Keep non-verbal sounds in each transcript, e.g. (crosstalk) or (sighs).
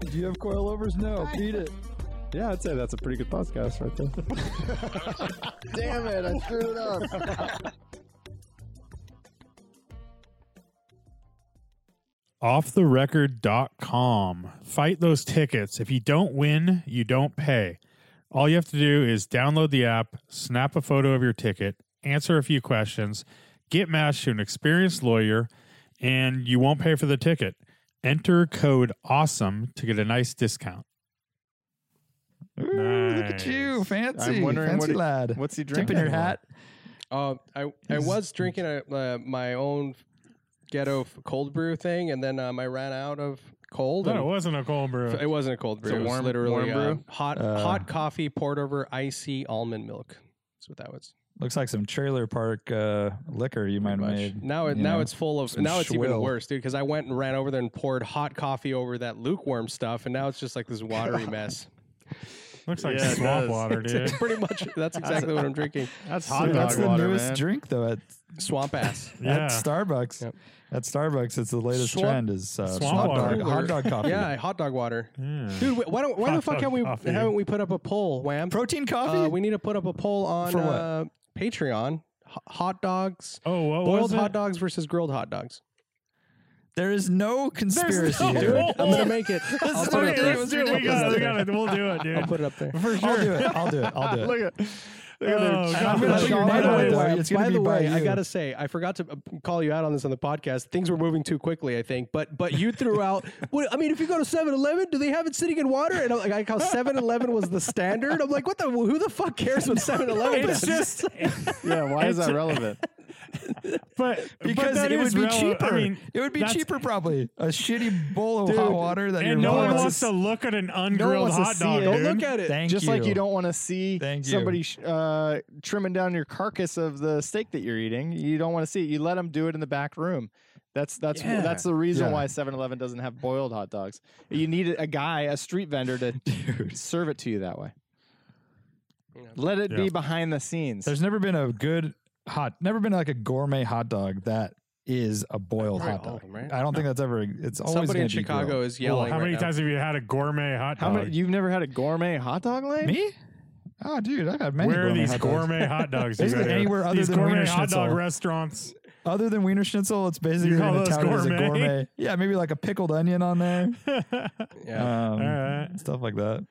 Do you have coilovers? No. Beat it. Yeah, I'd say that's a pretty good podcast right there. (laughs) Damn it, I screwed up. offtherecord.com. Fight those tickets. If you don't win, you don't pay. All you have to do is download the app, snap a photo of your ticket, answer a few questions, get matched to an experienced lawyer, and you won't pay for the ticket. Enter code AWESOME to get a nice discount. Ooh, Look at you, fancy. I'm wondering fancy what he- lad. What's he drinking? Tipping your hat. Uh, I I was drinking a, uh, my own ghetto cold brew thing, and then um, I ran out of cold. No, it wasn't a cold brew. it wasn't a cold brew. a it was warm- literally warm brew? uh, hot Uh, hot coffee poured over icy almond milk. That's what that was. Looks like some trailer park uh, liquor you might have made. Now it you now know, it's full of now it's even swill. worse, dude. Because I went and ran over there and poured hot coffee over that lukewarm stuff, and now it's just like this watery mess. Looks like Yeah, it swamp does. water, dude. Pretty much, (laughs) that's exactly what I'm drinking. That's So hot dog that's the water, newest man. drink though at, Swamp ass. (laughs) yeah. at Starbucks. Yep. At Starbucks, it's the latest Swamp- trend is uh, Swamp hot water. dog, hot dog coffee. Yeah, hot dog water. Yeah. Dude, wh- why don't why Hot the fuck dog have we coffee. haven't we put up a poll, Wham? Protein coffee. Uh, we need to put up a poll on For what? uh, Patreon. H- hot dogs, Oh, what boiled was it? hot dogs versus grilled hot dogs. there is no conspiracy no- here. Dude, (laughs) I'm gonna make it. I'll put it up there. let's do it. We got it. We got it. We'll do it, dude. I'll put it up there. For sure. I'll do it. I'll do it. I'll do it. (laughs) Look at, look at Oh, their God. I'm gonna put your chocolate name By the way, it, though. Wham, It's gonna by be the by way, I you. gotta say, I forgot to uh, call you out on this on the podcast. Things were moving too quickly, I think. But but you threw (laughs) out. What, I mean, if you go to 7-Eleven, do they have it sitting in water? And I'm like, I how 7-Eleven was the standard. I'm like, what the? Who the fuck cares what 7-Eleven It's is? just, Yeah, why is that relevant? (laughs) but but Because that it would is be rele- cheaper. I mean, it would be that's- cheaper probably. A shitty bowl of Dude, hot water that And no one mom wants to look at an ungrilled wants to hot see dog. it. Don't dude. look at it. Thank Just you. like you don't want to see Thank you. somebody sh- uh, Uh, trimming down your carcass of the steak that you're eating. You don't want to see it. You let them do it in the back room. That's that's Yeah. that's the reason Yeah. why 7-Eleven doesn't have boiled hot dogs. You need a guy, a street vendor, to (laughs) serve it to you that way. Yeah. Let it Yeah. be behind the scenes. there's never been a good hot, never been like a gourmet hot dog that is a boiled Right, hot dog. them, right? I don't think that's ever. It's always Somebody gonna in Chicago grilled. is Well, yelling. how right many now. times have you had a gourmet hot How dog? many? You've never had a gourmet hot dog, Lane? Me? Oh, dude, I've had many. Where are these hot dogs. gourmet hot dogs? (laughs) you Basically go to? anywhere other these than gourmet Wiener hot dog restaurants. Other than Wiener Schnitzel, it's basically call those touted as a gourmet? gourmet. Yeah, maybe like a pickled onion on there, (laughs) Yeah. um, All right. stuff like that. Um,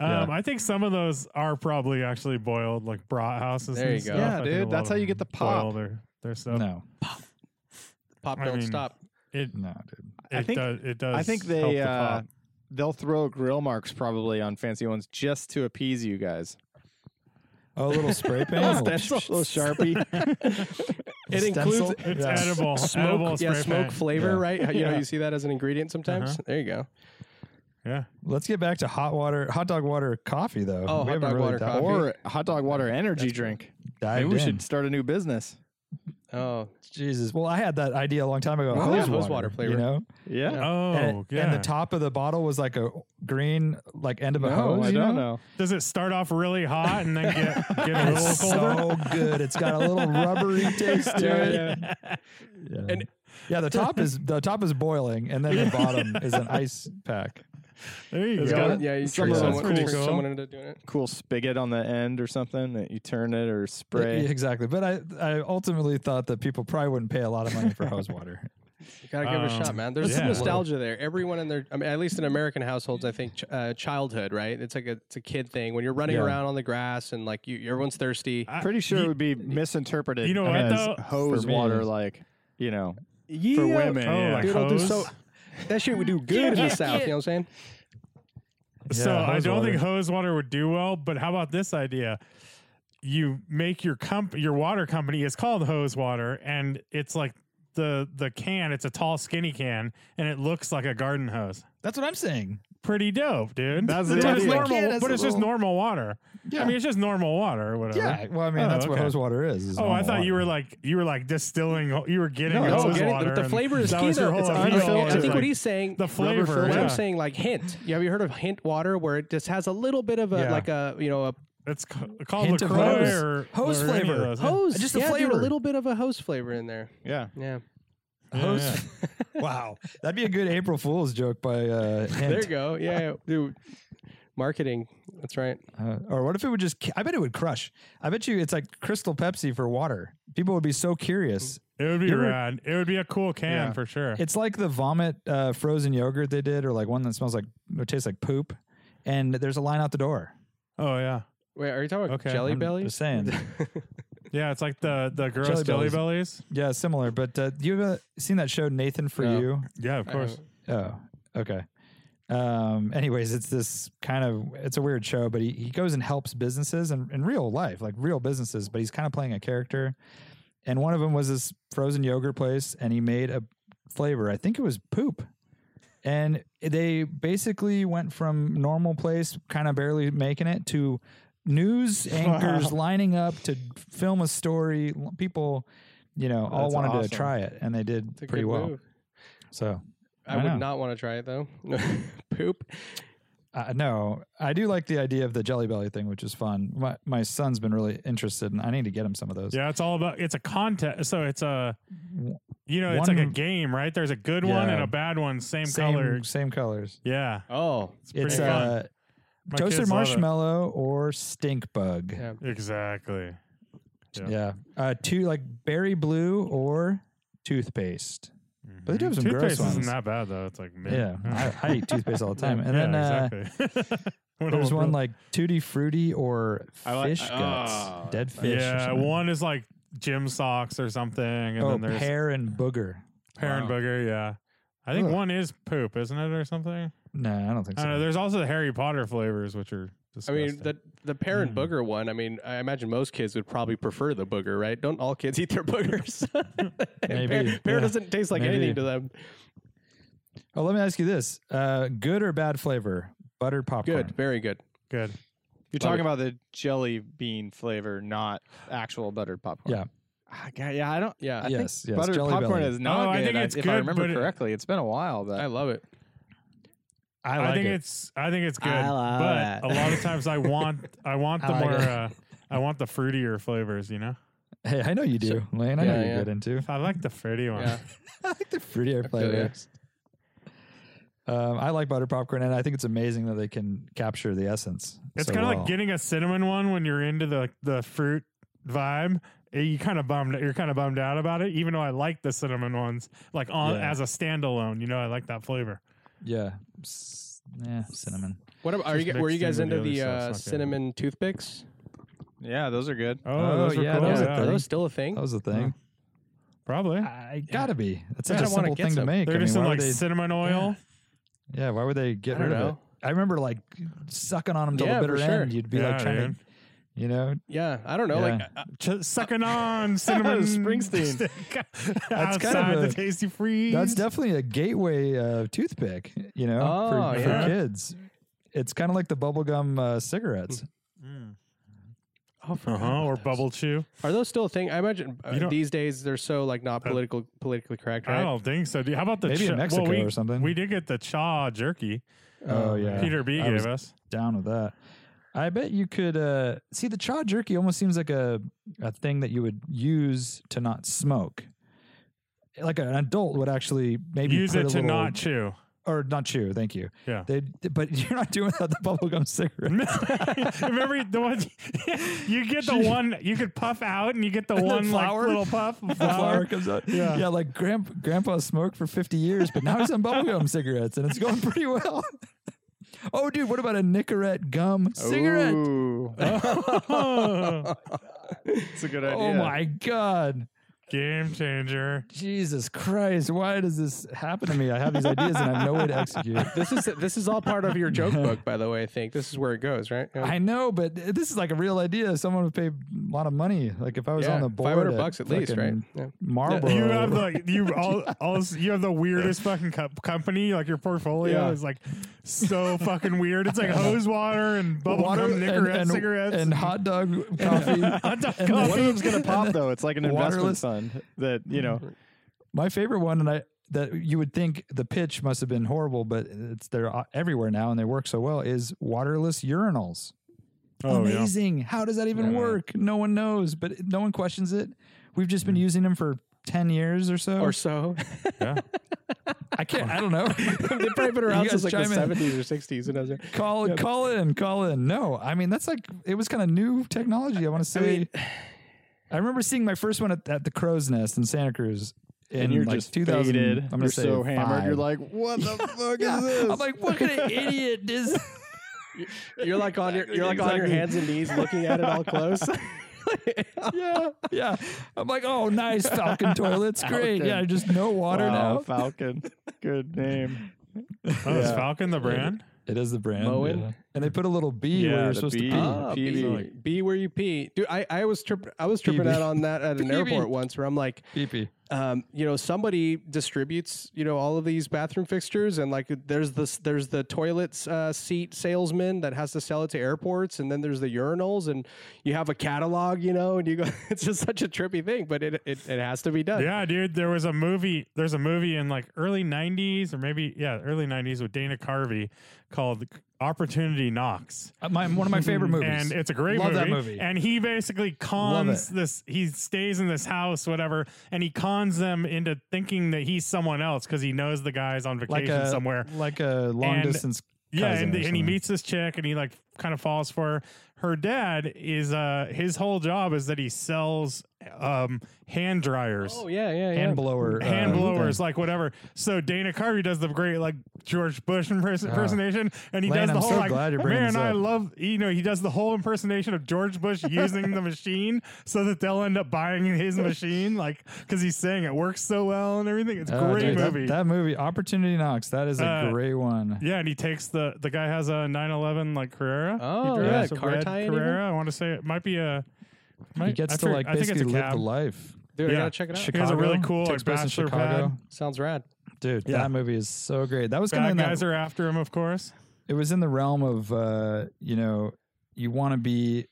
Yeah. I think some of those are probably actually boiled, like brat houses. There and you go. stuff. Yeah, I dude, that's how you get the pop. boil Their, their stuff. No, Pop, I don't mean, stop. It, no, dude. it I think- does. It does. I think help they the uh, pop. They'll throw grill marks probably on fancy ones just to appease you guys. Oh, a little spray (laughs) paint. That's a little sharpie. (laughs) It includes It's Yeah. edible. edible smoke, yeah, smoke paint. flavor, Yeah. right? You know, you see that as an ingredient sometimes. Uh-huh. There you go. Yeah. Let's get back to hot water, hot dog water coffee though. Oh, hot haven't dog water di- coffee. or hot dog water energy drink. Maybe we in. should start a new business. Oh, Jesus. Well, I had that idea a long time ago. Oh, hose, yeah, hose water, water flavor. You know, Yeah. Oh, and, yeah. and the top of the bottle was like a green, like end of a No, hose. I you don't know. know. Does it start off really hot and then get (laughs) get a little It's colder? so good. It's got a little (laughs) rubbery taste to it. Yeah. And- yeah, the top is the top is boiling, and then the (laughs) bottom is an ice pack. There you It's go. got- yeah, you Some trick someone, those trick cool- someone into doing it. Cool spigot on the end or something that you turn it or Yeah, spray. exactly. But I, I ultimately thought that people probably wouldn't pay a lot of money for hose water. You (laughs) gotta give it a shot, Um, man. There's some nostalgia there. Everyone in their, I mean, at least in American households, I think ch- uh, childhood, right? It's like a, it's a kid thing when you're running Yeah. around on the grass and like you, everyone's thirsty. I- Pretty sure you- it would be misinterpreted you know what, though? hose water, like you know, yeah, for women. Oh, yeah. like Dude, I'll do so. That shit would do good in the south. You know what I'm saying? So I hose don't think hose water would do well, but how about this idea? You make your comp your water company is called hose water and it's like the the can, it's a tall skinny can and it looks like a garden hose. That's what I'm saying. Pretty dope, dude. That's but it's idea. normal, Yeah, that's but a it's just little- normal water. Yeah. I mean, it's just normal water or whatever. Yeah, well, I mean, Oh, that's what okay. hose water is. is Oh, I normal thought you water. were like you were like distilling. You were getting No, your hose getting- water. the and flavor is that key was your though. whole It's appeal. unfiltered. I It's think what he's saying, the flavor. what yeah. I'm saying, like hint. You have you heard of hint water, where it just has a little bit of a Yeah. like a you know a It's ca- called Hint of LaCroix hose. or Hose or any of flavor. those, yeah. hose, Just the yeah, dude, flavor. a little bit of a hose flavor in there. Yeah. Yeah, Yeah, Hose- yeah. (laughs) wow, that'd be a good April Fool's joke by uh, Hint. there you go. Yeah, yeah, dude, marketing. That's right. Uh, or what if it would just? I bet it would crush. I bet you it's like Crystal Pepsi for water. People would be so curious. It would be You ever- rad. It would be a cool can Yeah. for sure. It's like the vomit uh, frozen yogurt they did, or like one that smells like it tastes like poop. And there's a line out the door. oh yeah, Wait, are you talking about Okay, Jelly I'm Bellies? Just saying. (laughs) (laughs) yeah. It's like the the gross Jelly jelly, bellies. bellies. yeah, similar. But uh, you ever seen that show Nathan for No. You? Yeah, of course. Oh, okay. Um, anyways, it's this kind of it's a weird show, but he, he goes and helps businesses and in real life, like real businesses, but he's kind of playing a character. And one of them was this frozen yogurt place, and he made a flavor. I think it was poop. And they basically went from normal place, kind of barely making it, to news (laughs) anchors lining up to film a story. People, you know, all wanted awesome. to try it, and they did It's pretty well. move. So I, I would know. not want to try it though. (laughs) Poop. Uh, no, I do like the idea of the Jelly Belly thing, which is fun. My my son's been really interested, and I need to get him some of those. Yeah, it's all about. It's a contest. So it's a. You know, it's like a game, right? There's a good one and a bad one, same, same color. same colors. Yeah, Oh, it's pretty It's fun. uh, My toasted kids love it. marshmallow or stink bug. yeah. Exactly. Yeah. Yeah, uh, two like berry blue or toothpaste. But they do have some gross Toothpaste isn't ones. that bad though. It's like mint. Yeah, I, I eat toothpaste all the time. (laughs) And yeah, then uh, exactly. (laughs) There's one like tutti frutti or I like- fish guts, oh, dead fish. or Yeah, something. one is like gym socks or something, and oh then there's pear and booger. pear and booger. Yeah, I think Ugh. one is poop, isn't it, or something? No, I don't think I so. don't know. There's also the Harry Potter flavors, which are. I Disgusting. mean, the the pear and Mm. booger one. I mean, I imagine most kids would probably prefer the booger, right? Don't all kids eat their boogers? (laughs) Maybe, pear, pear yeah. doesn't taste like Maybe. anything to them. Oh, let me ask you this: uh, good or bad flavor? Buttered popcorn. Good, very good. good. You're Love talking about the jelly bean flavor, not actual buttered popcorn. Yeah. Ah, God, yeah, I don't. Yeah, I Yes, think yes, buttered Jelly popcorn Belly. is not Oh, I good. think it's if good, I remember but it- correctly. It's been a while, but I love it. I I, think it. it's. I think it's good, I love but it. a lot of times I want. (laughs) I want I the like more. it. Uh, I want the fruitier flavors. You know, Hey, I know you do, Lane. I Yeah, know you're yeah. good into. I like the fruity one. Yeah. (laughs) I like the fruitier feel ya. flavors. Um, I like butter popcorn, and I think it's amazing that they can capture the essence. It's so kind of well. like getting a cinnamon one when you're into the the fruit vibe. Eh, You kind of bummed. You're kind of bummed out about it, even though I like the cinnamon ones, like on Yeah. as a standalone. You know, I like that flavor. Yeah, S- yeah, cinnamon. What about, are you? Just gu- Were you mixed guys in into with the the other uh, stuff, it's good. cinnamon toothpicks? yeah, those are good. Oh, Oh, those are yeah, cool. those are yeah. Are those still a thing? That was the thing. Probably. I gotta be. That's Yeah, such I a wanna simple get thing to some. make. They're I just mean, in why like would they? cinnamon oil. Yeah, why would they get I don't rid of it? know. I remember like sucking on them till Yeah, the bitter for sure. end. You'd be Yeah, like trying dude. to, you know, Yeah, I don't know. Like, Yeah. uh, Ch- sucking on (laughs) cinnamon Springsteen. (laughs) That's kind of a- the tasty freeze. that's definitely a gateway uh, toothpick. You know, Oh, for, for kids. It's kind of like the bubblegum uh, cigarettes. oh, uh huh. Or bubble chew. are those still a thing? I imagine uh, these days they're so like not Uh, political politically correct, I don't think so. How about the Maybe in Mexico well, we, or something. We did get the chaw jerky. Oh, yeah. Peter B I gave was us. Down with that. I bet you could uh, see the chaw jerky almost seems like a a thing that you would use to not smoke. Like an adult would actually maybe Use it a to little- not chew. or not chew. Thank you. Yeah. They, but (laughs) you're not doing that the bubblegum cigarette. (laughs) Remember the one (laughs) you get the one you could puff out and you get the And the one like little puff The flower comes out. Yeah. yeah, like grandpa, grandpa smoked for 50 years, but now he's on bubblegum cigarettes and it's going pretty well. Oh, dude, what about a Nicorette gum cigarette? Ooh, (laughs) (laughs) Oh. it's a good oh idea. Oh my god. Game changer. Jesus Christ, why does this happen to me? I have these ideas and I have no way to execute. This is this is all part of your joke book, by the way. I think this is where it goes, right? Yeah. I know, but this is like a real idea. Someone would pay a lot of money. Like if I was Yeah, on the board, 500 bucks at least, right? fucking Yeah. Marlboro. You have the you all, all you have the weirdest fucking co- company. Like your portfolio Yeah. is like so fucking weird. It's like hose water and bubble water gum, and, Nicorette and, cigarettes and hot dog (laughs) coffee. hot dog and coffee. One of them's gonna pop though. It's like an investment Waterless. Fund that you know. My favorite one, and I that you would think the pitch must have been horrible, but it's they're uh, everywhere now and they work so well. Is waterless urinals. Oh, yeah. Amazing! How does that even work? No one knows, but no one questions it. We've just been using them for ten years or so. or so. Yeah. (laughs) I can't. I don't know. (laughs) They've probably been around since like the in. seventies or sixties. And I was like, call call in, call in. No, I mean that's like it was kind of new technology. I want to say. I, mean- (sighs) remember seeing my first one at, at the Crow's Nest in Santa Cruz. In And you're like just 2000, faded. I'm gonna You're say so hammered. You're like, what the (laughs) fuck Yeah. is this? I'm like, what kind of idiot is? (laughs) you're like on your you're like on your hands and knees looking at it all close. (laughs) yeah, yeah. I'm like, oh, nice Falcon toilets, great. Falcon. Yeah, just no water wow, now. Falcon. Good name. Oh, is Falcon the brand? It is the brand. Moen? yeah. And they put a little bee where you're supposed bee. to pee. Ah. be, PB. be where you pee, dude. I, I was trip I was tripping out on that at an (laughs) airport once, where I'm like, Pee pee. Um, you know, somebody distributes, you know, all of these bathroom fixtures, and like, there's this, there's the toilets uh, seat salesman that has to sell it to airports, and then there's the urinals, and you have a catalog, you know, and you go, (laughs) it's just such a trippy thing, but it it, it has to be done. Yeah, dude. There was a movie. There's a movie in like early '90s or maybe yeah, early '90s with Dana Carvey called Opportunity Knocks. Uh, my, one of my favorite (laughs) movies. And it's a great Love movie. that movie. And he basically cons it. this. He stays in this house, whatever, and he cons them into thinking that he's someone else because he knows the guy's on like vacation a somewhere. like a long And- distance. Yeah, cousin and, or and he something. meets this chick, and he like kind of falls for her. Her dad is uh his whole job is that he sells um hand dryers. Oh yeah, yeah, yeah. hand blower. uh, hand blowers, thing. like whatever. So Dana Carvey does the great like George Bush impers- impersonation, and he Lane, does the I'm whole so like glad you're man, I love you know he does the whole impersonation of George Bush using the machine so that they'll end up buying his machine, like because he's saying it works so well and everything. It's a Oh, great dude, movie. That, movie, Opportunity Knocks. That is a Uh, great one. yeah, and he takes the the guy has a 911 like Carrera. Oh, he yeah, a car red tie-in even? Carrera. I want to say it might be a. Might, he gets I to fig- like I think it's a basically live cab. the life. Dude, I Yeah. gotta check it out. Chicago He has a really cool takes like place in bachelor Chicago. pad. Sounds rad. Dude, Yeah. that movie is so great. That was kind of Bad in that, guys are after him, of course. it was in the realm of uh, you know, you want to be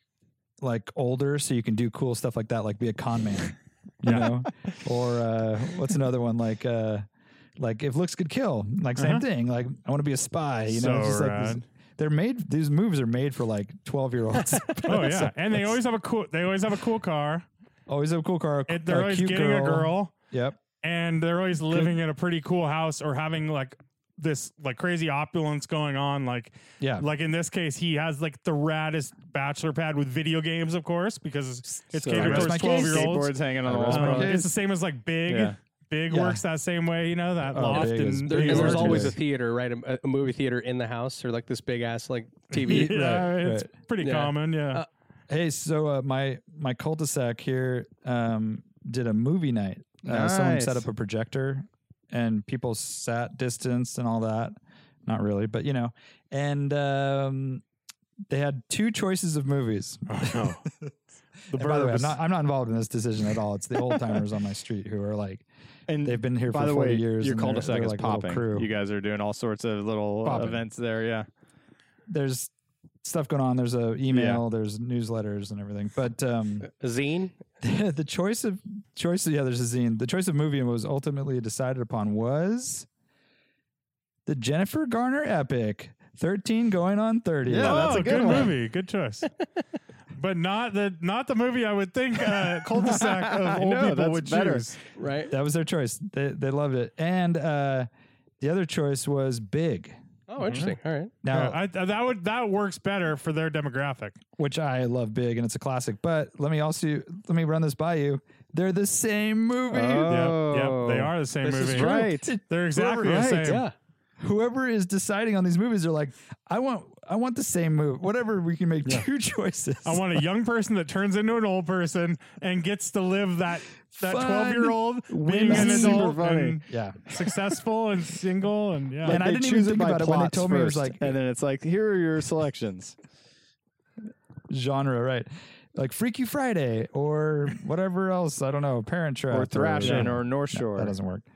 like older so you can do cool stuff like that, like be a con man, you know, (laughs) or uh, what's another one like uh, like if looks could kill, like same Uh-huh. thing. Like I want to be a spy, you know. So it's just like this- rad. They're made. These movies are made for like twelve year olds. (laughs) Oh yeah, and they always have a cool. They always have a cool car. always have a cool car. It, they're a always cute getting girl. a girl, Yep. and they're always living in a pretty cool house or having like this like crazy opulence going on. Like Yeah. like in this case, he has like the raddest bachelor pad with video games, of course, because it's So catered towards twelve year olds. Skateboards hanging on the I wall. Uh, it's the same as like Big. Yeah. Big Yeah. works that same way, you know that Oh, loft is- and There, and there's works always a theater, right? A, a movie theater in the house, or like this big ass like (laughs) TV. yeah, Right, it's right. pretty Yeah. common. Yeah. Uh, Hey, so uh, my my cul-de-sac here um, did a movie night. Uh, Someone set up a projector, and people sat distanced and all that. Not really, but you know. And um, they had two choices of movies. (laughs) Oh, (laughs) The by the way, I'm not, I'm not involved in this decision at all. It's the old timers on my street who are like, And they've been here by for the 40 way, years. your and they're- cul-de-sac they're is like little popping. Crew. You guys are doing all sorts of little Popping. events there. Yeah. There's stuff going on. There's a email. There's newsletters and everything. But um, A zine. (laughs) the choice of choice of yeah, there's a zine. The choice of movie was ultimately decided upon was the Jennifer Garner epic, thirteen going on thirty. Yeah, that's oh, a good good movie. Good choice. (laughs) but not the not the movie I would think uh, cul-de-sac of (laughs) old know, people that's would better. choose. Right. that was their choice. They they loved it, and uh, the other choice was Big. Oh, interesting. All right. Now, Yeah, I, that would that works better for their demographic. which I love Big, and it's a classic. But let me also let me run this by you. They're the same movie. Yep, Oh, yep, they are the same This movie. true. Right. They're exactly Right. the same. Yeah. whoever is deciding on these movies are like, I want, I want the same move. Whatever we can make two (laughs) choices. I want a young person that turns into an old person and gets to live that that Fun. twelve year old being an adult and yeah. successful and single and yeah. And I didn't even choose it think about it when they plots told me it was like- and then it's like, here are your selections. genre, right? Like Freaky Friday or whatever else. I don't know. Parent Trap or Thrashing yeah. or North No, Shore. that doesn't work. (laughs)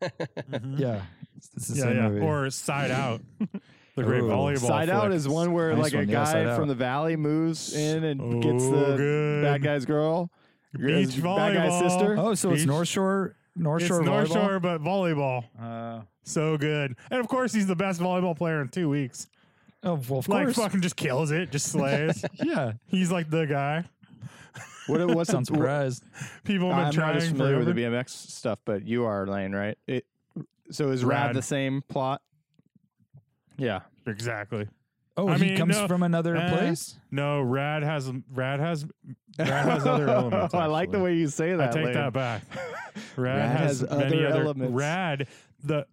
Mm-hmm. Yeah, it's, it's the yeah, same yeah. movie. Or Side Out. (laughs) The great Ooh. volleyball. Side Out is one where Nice like one, a yeah, Side guy Out. from the valley moves in and gets the good. bad guy's girl. Beach His bad guy's volleyball. sister. oh, so it's Beach. North Shore, North It's Shore North volleyball? Shore, but volleyball. Uh, So good. And of course, he's the best volleyball player in two weeks. oh, well, of like, course. fucking just kills it, just slays. (laughs) yeah, he's like the guy. What, what's (laughs) sounds surprised. People have been I'm trying not as familiar with the. BMX stuff, but you are Lane, right? It, so is Rad. Rad. the same plot? Yeah. Exactly. Oh, I he mean, comes no, from another eh, place. No, Rad has Rad has (laughs) Rad has other elements. I like the way you say that. I take Lane. that back. (laughs) Rad, Rad has, has many other other elements. Rad the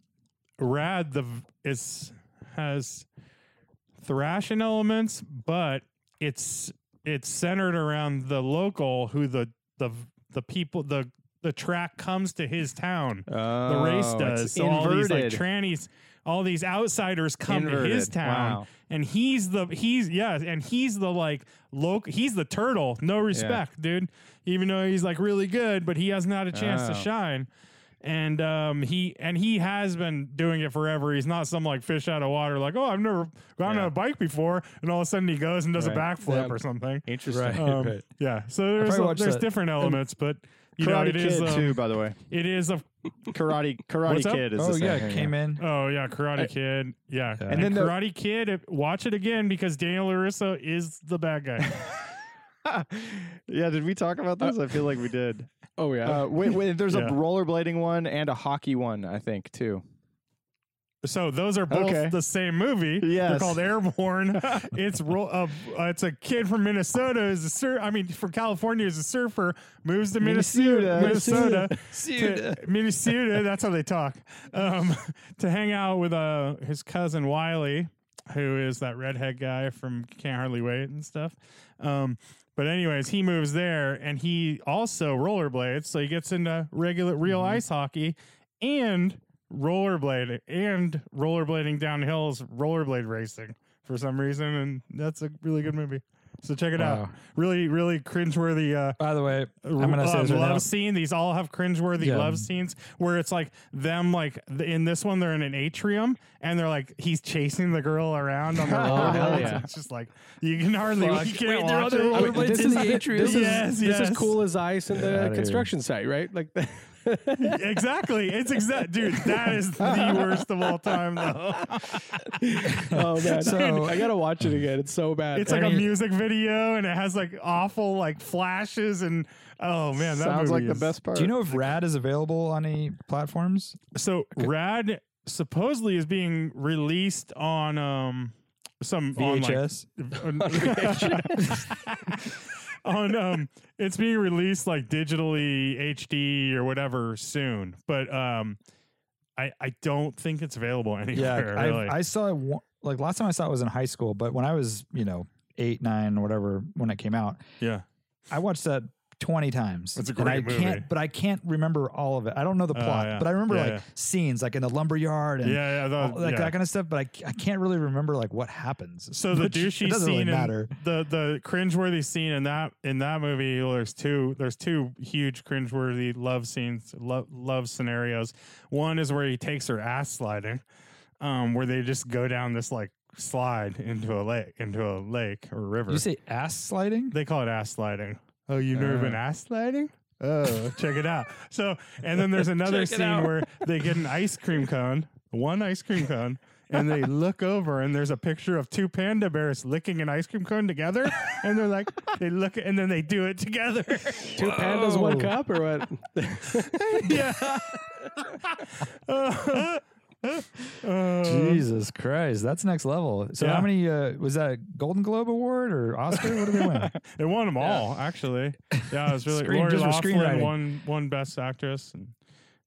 Rad the is has thrashing elements, but it's it's centered around the local who the the the people the the track comes to his town. The race Oh, does. It's So all these like trannies, all these outsiders come to his town, Wow. and he's the he's yeah, and he's the like local. He's the turtle. No respect, dude. Even though he's like really good, but he hasn't had a chance to Oh. shine. And um, he and he has been doing it forever. He's not some like fish out of water, like oh I've never gone on a bike before, and all of a sudden he goes and does Right. a backflip Yeah. or something. Interesting. Right. Um, Yeah, so there's probably watched there's that. different elements, but you know Karate it is Kid um, too, by the way. it is a Karate Karate What's up? Kid is Oh the yeah, same. came in. Oh yeah, Karate Kid. Yeah, Yeah. and, And then then the- Karate Kid. it- Watch it again because Daniel LaRusso is the bad guy. (laughs) yeah, did we talk about this? I feel like we did. Oh yeah. Uh, wait, wait, there's (laughs) Yeah. a rollerblading one and a hockey one, I think, too. So those are both Okay. the same movie. They're Yes. called Airborne. (laughs) it's ro- uh, uh, it's a kid from Minnesota is a sur- I mean from California is a surfer moves to Minnesota Minnesota. Minnesota (laughs) to- Minnesota that's how they talk um, (laughs) to hang out with uh, his cousin Wiley who is that redhead guy from Can't Hardly Wait and stuff. Um, but anyways, he moves there and he also rollerblades, so he gets into regular real ice hockey and rollerblading and rollerblading down hills, rollerblade racing for some reason, and that's a really good movie. So check it out. Wow. Really, really cringeworthy. Uh, By the way, I'm gonna say uh, this right love now. scene. These all have cringeworthy Yeah. love scenes where it's like them, like th- in this one, they're in an atrium and they're like he's chasing the girl around on the (laughs) Oh, hell rollerblades. yeah. It's just like you can hardly Fuck. you can't Wait, there are watch other it. I mean, rollerblades this in is the atrium? This is, Yes, this is cool as ice in outta the here. construction site, right? Like, the, (laughs) exactly. It's exact, dude. That is the worst of all time, though. (laughs) oh man, So- I gotta watch it again. It's so bad. It's like a music video, and it has like awful like flashes, and oh man, that Sounds like movie the best part. Do you know if Rad is available on any platforms? So Rad supposedly is being released on um some on, like, VHS. On um it's being released like digitally HD or whatever soon, but um I I don't think it's available (laughs) yeah, anywhere. I, really. I saw it. Like last time I saw it was in high school, but when I was you know eight, nine, whatever when it came out, yeah. I watched that 20 times. It's a and I movie. can't, but I can't remember all of it. I don't know the Oh, plot, yeah. but I remember Yeah, like yeah. scenes like in the lumberyard and Yeah, yeah, the- all- like that kind of stuff. But I, I can't really remember like what happens. (laughs) So the douchey doesn't scene really matter. the the cringeworthy scene in that in that movie, well, there's two there's two huge cringeworthy love scenes, love love scenarios. One is where he takes her ass sliding, um, where they just go down this like slide into a lake into a lake or river. You say ass sliding? they call it ass sliding. Oh, you've never been ass sliding? Oh, check it out. So, and then there's another Check it scene out. where they get an ice cream cone, one ice cream cone, and they (laughs) look over and there's a picture of two panda bears licking an ice cream cone together. And they're like, they look, and then they do it together. (laughs) two pandas, one cup, or what? (laughs) yeah. Uh, uh, (laughs) Jesus Christ, that's next level. So Yeah. how many uh, was that? a Golden Globe Award or Oscar? what did they win? (laughs) they won them all, actually. Yeah, it was really Screen- Lori Loughlin won won best actress, and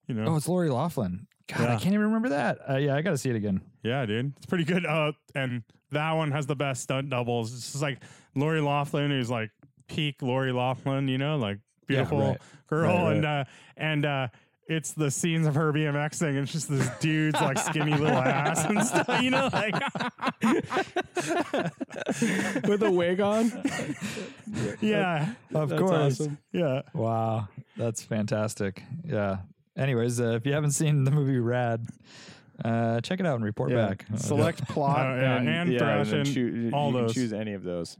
you know, Oh, it's Lori Loughlin. God, I can't even remember that. Uh, yeah, I got to see it again. Yeah, dude, it's pretty good. Uh, and that one has the best stunt doubles. It's just like Lori Loughlin, who's like peak Lori Loughlin, you know, like beautiful right. girl, Right, right. and uh, and uh, it's the scenes of her BMXing, and it's just this dude's like skinny little ass and stuff, you know, like (laughs) with a wig on. (laughs) yeah, Of That's course. awesome. yeah. Wow, that's fantastic. Yeah. Anyways, uh, if you haven't seen the movie Rad, uh, check it out and report Yeah. back. Uh, Select (laughs) plot Oh, yeah, and, and yeah, thrash then and choo- all you can those. choose any of those.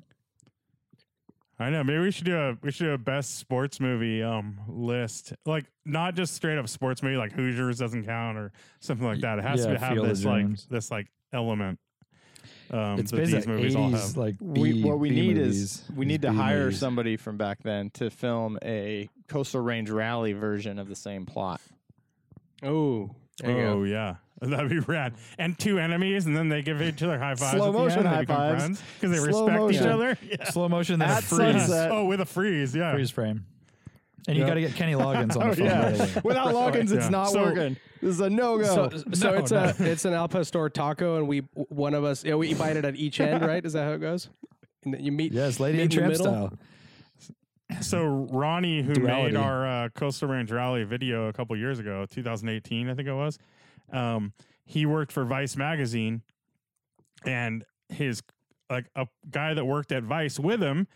I know. Maybe we should do a we should do a best sports movie um list, like not just straight up sports movie, like Hoosiers doesn't count or something like that. It has Yeah, to have this like this like element. Um, it's that basically these movies all have. like we, what we B need movies, is we need to B hire movies. somebody from back then to film a Coastal Range Rally version of the same plot. Oh, Oh go. yeah, (laughs) that'd be rad. And two enemies, and then they give each other high fives. Slow motion high become fives. friends because they Slow respect each other. (laughs) Yeah. slow motion, then a At freeze, sunset. Oh, with a freeze, yeah. freeze frame. And you Yeah. got to get Kenny Loggins on (laughs) Oh the phone. yeah, right away. without Loggins, it's Yeah. not So- working. This is a no go. So, so No, it's no. a it's an al pastor taco, and we one of us yeah, we bite it at each end, right? Is that how it goes? And then you meet Yes, Lady meet and in the Tramp middle? style. So Ronnie, who Duality. made our uh, Coastal Range Rally video a couple years ago, 2018, I think it was, um, he worked for Vice magazine, and his like a guy that worked at Vice with him,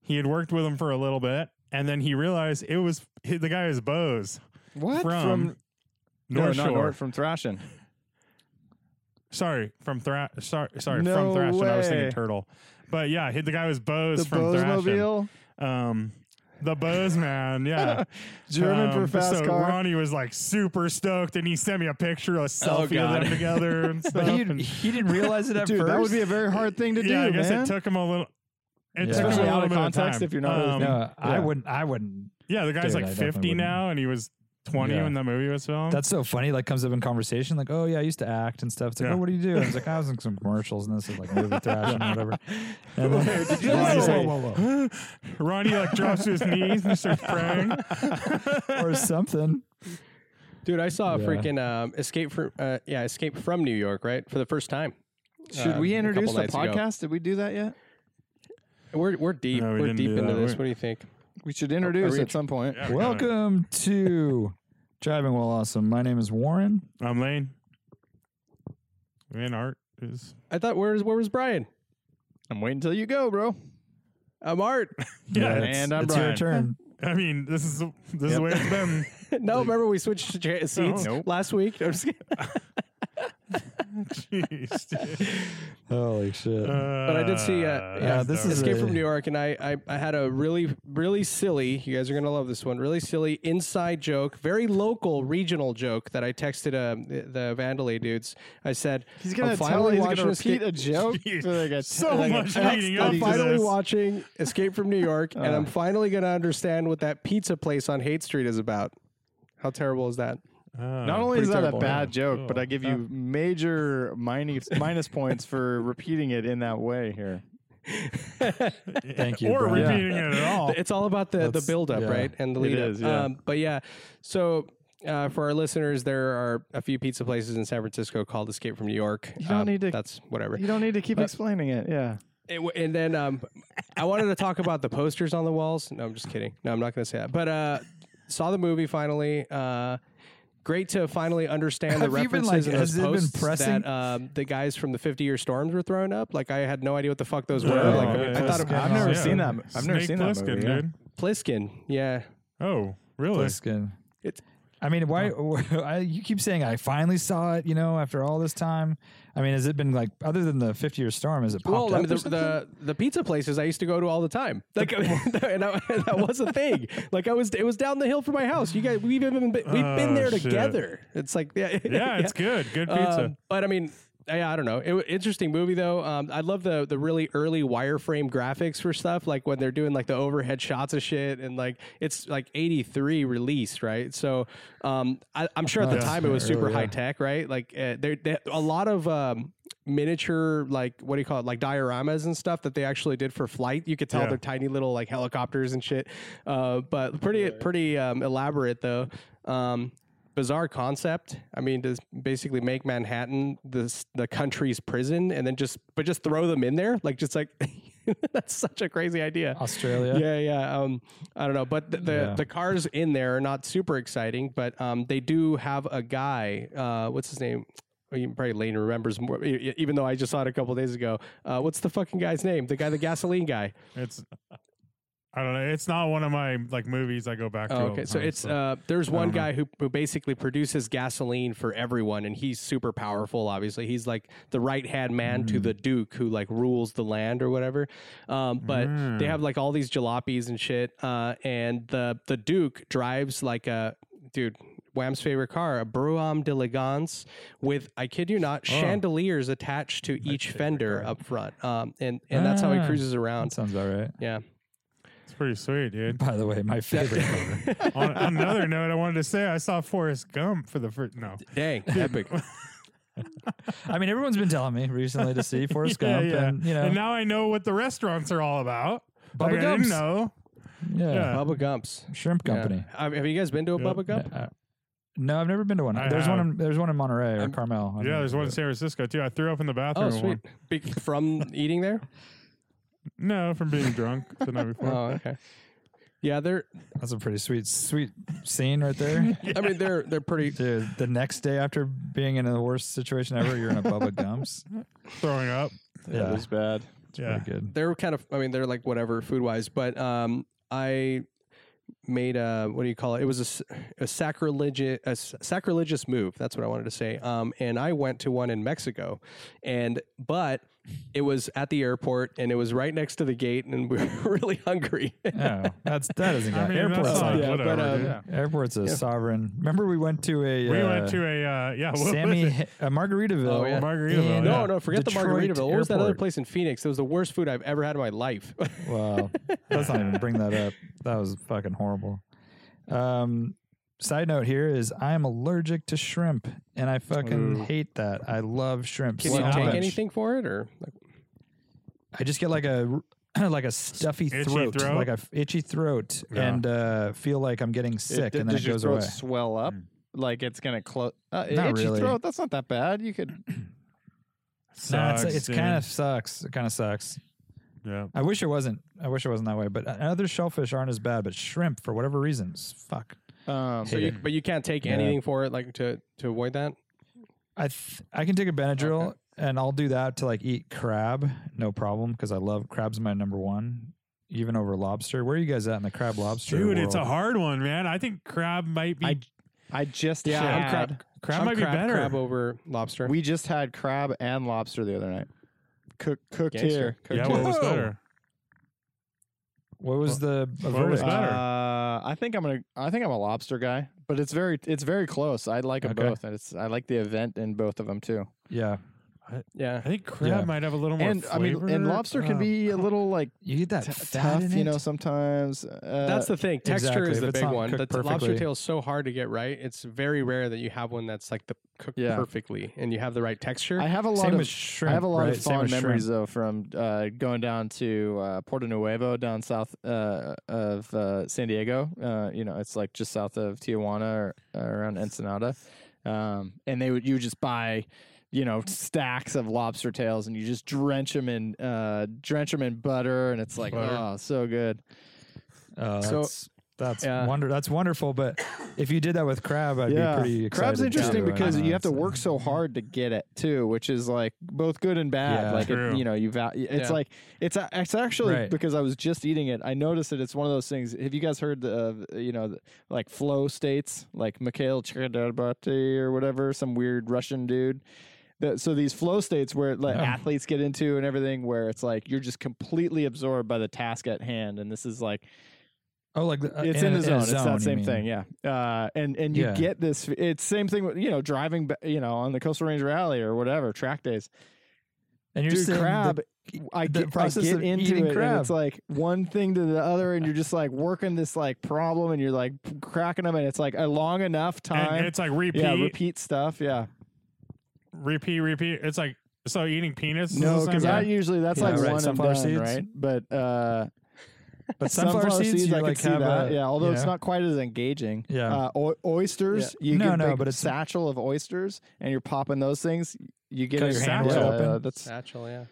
he had worked with him for a little bit, and then he realized it was he, the guy is Bose what from no, North not Shore. North from Thrashing. Sorry, from Thrash. Sorry, sorry, No from Thrash. I was thinking. Turtle, but yeah, he, the guy was Bose The from Thrashing. Um, the Bose man, yeah. (laughs) German for Um, fast so car. Ronnie was like super stoked, and he sent me a picture, a selfie of them together and (laughs) stuff. But he, and- he didn't realize it at (laughs) Dude, first. that would be a very hard thing to yeah, do, I guess man. it took him a little. It Yeah. took him Especially a out of context time. if you're not Um, no, I wouldn't. I wouldn't. yeah, the guy's Dude, like 50 now, and he was 20 Yeah. when that movie was filmed. That's so funny. Like comes up in conversation, like, "Oh yeah, I used to act and stuff." It's like, Yeah. "Oh, what do you do?" I was like, "I was in some commercials and this is like movie thrash and whatever." (laughs) And then, Did you (laughs) Yeah, just say- like, "Whoa, whoa, Ronnie like drops to his knees and starts praying. (laughs) or something. Dude, I saw a Yeah. freaking um, escape from uh, yeah, escape from New York, right, for the first time. Should uh, we a introduce couple the nights ago. podcast? Did we do that yet? We're we're deep. No, we we're didn't deep do into that. this. We- What do you think? We should introduce we at some point. Yeah, Welcome to Driving While Awesome. My name is Warren. I'm Lane. Man, Art is. I thought where's where was Brian? I'm waiting until you go, bro. I'm Art. (laughs) Yeah, it's, and I'm it's your turn. (laughs) I mean, this is this is the way it's been. (laughs) no, remember we switched cha- seats Nope. last week. I'm just kidding. Jeez, (laughs) dude. Holy shit! But I did see, uh, Uh, yeah, this is Escape a- from New York, and I, I, I had a really, really silly. You guys are gonna love this one. Really silly inside joke, very local, regional joke that I texted uh, the, the Vandalay dudes. I said, He's gonna tell. finally He's gonna repeat Escape- a joke. (laughs) Jeez. like a, So like much text leading that up I'm he to just- finally this. watching Escape from New York, and Uh. I'm finally gonna understand what that pizza place on Haight Street is about. How terrible is that? Uh, Not only is that terrible. a bad Yeah. joke, but I give you major minus (laughs) minus points for repeating it in that way here. (laughs) Thank you, or Brian. repeating it at all. It's all about the the That's- build up, yeah. right, and the It lead up. is, yeah. Um, but yeah, so. Uh, for our listeners, there are a few pizza places in San Francisco called Escape from New York. You don't Um, need to- That's whatever. You don't need to keep But- explaining it. Yeah. It w- and then um, I wanted to talk about the posters on the walls. No, I'm just kidding. No, I'm not going to say that. But uh, saw the movie finally. Uh, great to finally understand the Have you been, references like, in those has it been posts pressing? that um, the guys from the 50 Year Storms were throwing up. Like I had no idea what the fuck those were. Yeah, like yeah, I yeah. thought it, I've never Yeah. seen that. I've never Snake seen that movie. dude. Plissken. Yeah. Oh, really? Plissken. It's- I mean, why? (laughs) I, you keep saying I finally saw it. You know, after all this time. I mean, has it been like other than the fifty year storm? Has it popped Well, I mean, the, the the pizza places I used to go to all the time. (laughs) Like, (laughs) and I, that was a thing. Like, I was it was down the hill from my house. You guys, we've even been, we've been Oh, there shit. together. It's like, yeah, Yeah, it's good. Good pizza. Um, but I mean, yeah, I don't know. It, interesting movie though. Um, I love the the really early wireframe graphics for stuff, like when they're doing like the overhead shots of shit, and like it's like '83 released, right? So um, I, I'm sure at Oh, the yeah. time it was super yeah. high tech, right? Like uh, there there- a lot of. Um, miniature like what do you call it like dioramas and stuff that they actually did for flight you could tell Yeah. they're tiny little like helicopters and shit uh, but pretty pretty um, elaborate though um, bizarre concept. I mean, to basically make Manhattan the the country's prison, and then just but just throw them in there, like just like (laughs) that's such a crazy idea. Australia. Yeah, yeah. Um, I don't know, but the the, Yeah. the cars in there are not super exciting. But um, they do have a guy. Uh, what's his name? Probably Lane remembers more, even though I just saw it a couple days ago. Uh, what's the fucking guy's name? The guy, the gasoline guy. It's I don't know. It's not one of my like movies I go back to. Oh, okay, so time, it's uh, there's one guy who who basically produces gasoline for everyone, and he's super powerful. Obviously, he's like the right hand man to Mm. the Duke, who like rules the land or whatever. Um, but they Mm. have like all these jalopies and shit, uh, and the the Duke drives like a dude. Wham's favorite car, a Brougham d'Elegance, with I kid you not, Oh. chandeliers attached to each fender up front, um, and and that's how he Ah. cruises around. sounds all right. Yeah, pretty sweet, dude. By the way, my favorite (laughs) car. on another note, I wanted to say I saw Forrest Gump for the first. No, dang, epic. (laughs) I mean, everyone's been telling me recently to see Forrest Yeah, Gump, yeah. and you know, and now I know what the restaurants are all about. Bubba Like, I didn't Gumps. know. yeah, yeah. Bubba Gumps. shrimp Yeah. company. Um, have you guys been to a Yeah. Bubba Gump? Uh, no, I've never been to one. I there's one. In, there's one in Monterey or I'm- Carmel. I Yeah, there's know. one in San Francisco too. I threw up in the bathroom. Oh, sweet. one. Be- from eating there? (laughs) No, from being drunk the night before. Oh, okay. Yeah, they're. That's a pretty sweet, sweet scene right there. (laughs) I mean, they're they're pretty. Dude, the next day after being in the worst situation ever, you're in a Bubba Gumps. Throwing up. Yeah, it was bad. It's Yeah. pretty good. They're kind of. I mean, they're like whatever food wise, but um, I made a what do you call it? It was a, a sacrilegious a s- sacrilegious move. That's what I wanted to say. Um, and I went to one in Mexico, and but it was at the airport, and it was right next to the gate, and we (laughs) were really hungry. Oh, that's that doesn't (laughs) I count. mean, Airport's that's like like, yeah, whatever. but, um, yeah. airport's a sovereign. Remember we went to a we uh, went to a uh, yeah, what was Sammy it? a Margaritaville. Oh, yeah. Margaritaville. in yeah. no, no, forget Detroit the Margaritaville. What was that other place in Phoenix? It was the worst food I've ever had in my life. (laughs) Wow, let's not even bring that up. That was fucking horrible. Um, side note here is I am allergic to shrimp, and I fucking Ooh. hate that. I love shrimp Can so you much. take anything for it, or I just get like a (clears throat) like a stuffy Itchy throat, throat? like a f- itchy throat, Yeah. and uh, feel like I'm getting sick, It- and then does it your goes throat away. swell up? Mm. Like it's gonna close. Uh, Not itchy really. throat. That's not that bad. You could. (clears throat) Nah, it's it's kind of sucks. It kind of sucks. yeah. I wish it wasn't. I wish it wasn't that way. But other shellfish aren't as bad. But shrimp, for whatever reasons, fuck. Um, so you, but you can't take Yeah. anything for it, like to to avoid that. I th- I can take a Benadryl Okay. and I'll do that to like eat crab, no problem, because I love crab's my number one, even over lobster. Where are you guys at in the crab lobster? Dude, it's a hard one, man. I think crab might be. I I just Yeah, I'm had. crab- crab I'm might crab, be better. crab over lobster. We just had crab and lobster the other night. Cook, cooked Gangster. here. Cooked yeah, here. what was better? What was the what verdict? was better? Uh, I think I'm gonna. I think I'm a lobster guy, but it's very, it's very close. I like them Okay. both, and it's. I like the event in both of them too. Yeah, yeah, I think crab Yeah. might have a little more And I mean, and lobster can be a little like you get that t- fat tough, in you know. Sometimes uh, that's the thing. Texture exactly. is If the big not one. The cooked lobster tail is so hard to get right. It's very rare that you have one that's like the cooked Yeah. perfectly and you have the right texture. I have a lot Same of shrimp. I have a lot right? of fond with shrimp. memories though from uh, going down to uh, Porto Nuevo down south uh, of uh, San Diego. Uh, you know, it's like just south of Tijuana or uh, around Ensenada, um, and they would you would just buy. You know, stacks of lobster tails, and you just drench them in, uh, drench them in butter, and it's like, Butter. oh, so good. Uh, So- that's that's Yeah. wonder. That's wonderful. But if you did that with crab, I'd yeah, be pretty crab's interesting too. Because don't you know, have to work so hard to get it too, which is like both good and bad. Yeah. like it, you know, you val- it's Yeah. like it's it's actually Right. because I was just eating it. I noticed that it's one of those things. Have you guys heard of you know the, like flow states, like Mikhail Chikadarbati or whatever, some weird Russian dude. So these flow states where like Yeah. athletes get into and everything, where it's like you're just completely absorbed by the task at hand, and this is like Oh, like the, uh, it's in, the zone. a It's that same mean. thing. Yeah. Uh, and and you Yeah. get this. It's same thing. With, you know, driving. You know, on the Coastal Range Rally or whatever track days. And you're Dude, crab. the- I the get, I process get into it, and it's like one thing to the other, and you're (laughs) just like working this like problem, and you're like cracking them, and it's like a long enough time. and time. it's like repeat, yeah, repeat stuff. Yeah. Repeat, repeat. It's like so eating peanuts. No, the because thing? I usually that's Yeah, like right, one and sunflower done, seeds. right? But uh, (laughs) But sunflower, seeds, you I like could see have that. a, yeah, although you it's know? not quite as engaging. Yeah. Uh, o- oysters, you No, get a no, big but it's- satchel of oysters, and you're popping those things. You get Cut your hand yeah, open. yeah, that's Satchel, yeah.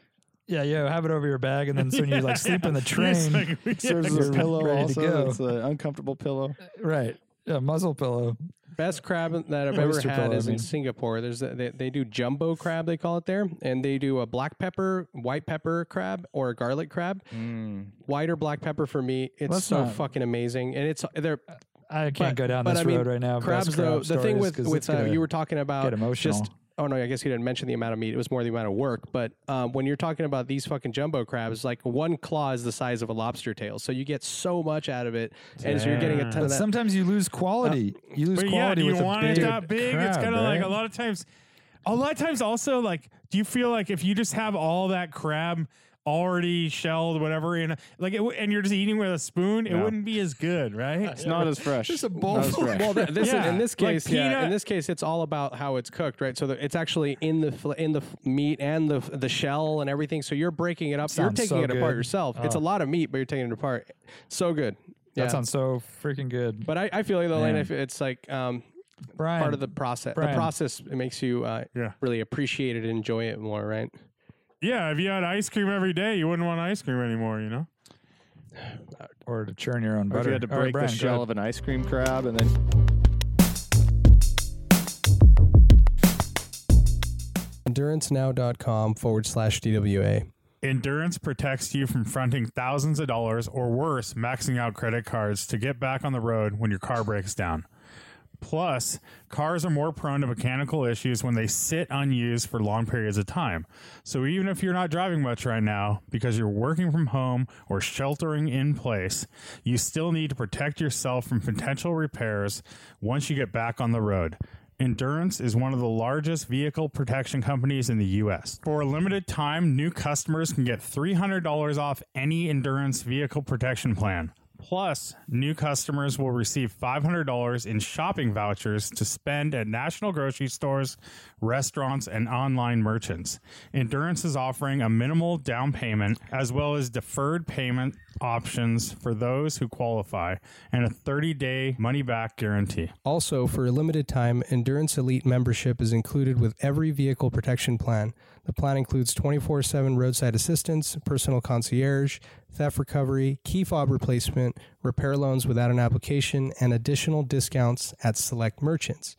Yeah, yeah. Have it over your bag, and then (laughs) so when you like sleep in the Yes, (laughs) train, like, serves as You're a pillow. ready to Also, go. it's an uncomfortable pillow. right? Yeah, muzzle pillow. Best crab that I've ever Oyster had pillow, I is in. Singapore. There's a, they, they do jumbo crab they call it there, and they do a black pepper, white pepper crab or a garlic crab. White or black pepper for me, it's Let's so not- fucking amazing, and it's they're I can't but- go down but this I mean, road right now. crabs Best though. the thing with with uh, you were talking about get emotional. just oh no, I guess you didn't mention the amount of meat. It was more the amount of work. But um, when you're talking about these fucking jumbo crabs, like one claw is the size of a lobster tail, so you get so much out of it, and so you're getting a ton But of that. sometimes you lose quality. you lose But yeah, quality do you with a want big it that big? it's kind of like a lot of times. A lot of times, also like, do you feel like if you just have all that crab already shelled, whatever, in a, like, it, and you're just eating with a spoon, it Yeah. wouldn't be as good, right? It's not as fresh. Just a bowl Not as full. fresh. well, th- this Yeah, in this like case, yeah, in this case, it's all about how it's cooked, right? So the, it's actually in the fl- in the f- meat and the the shell and everything. So you're breaking it up. you're Sounds taking so it apart good. yourself. It's a Oh. lot of meat, but you're taking it apart. So good. That sounds so freaking good. But I, I feel like though, Lane, Man. if it's like um, Brian, part of the process. The process it makes you uh, Yeah. really appreciate it and enjoy it more, right? Yeah, if you had ice cream every day, you wouldn't want ice cream anymore, you know? (sighs) or to churn your own Or if you had to All right, break Brian, the go shell ahead. of an ice cream crab and then EnduranceNow.com forward slash DWA. Endurance protects you from fronting thousands of dollars or worse, maxing out credit cards to get back on the road when your car breaks down. Plus, cars are more prone to mechanical issues when they sit unused for long periods of time. So, even if you're not driving much right now because you're working from home or sheltering in place, you still need to protect yourself from potential repairs once you get back on the road. Endurance is one of the largest vehicle protection companies in the U.S. For a limited time, new customers can get $300 off any Endurance vehicle protection plan. Plus, new customers will receive $500 in shopping vouchers to spend at national grocery stores, restaurants, and online merchants. Endurance is offering a minimal down payment as well as deferred payment options for those who qualify and a 30 day money back guarantee. Also, for a limited time, Endurance Elite membership is included with every vehicle protection plan. The plan includes 24 7 roadside assistance, personal concierge, theft recovery, key fob replacement, repair loans without an application, and additional discounts at select merchants.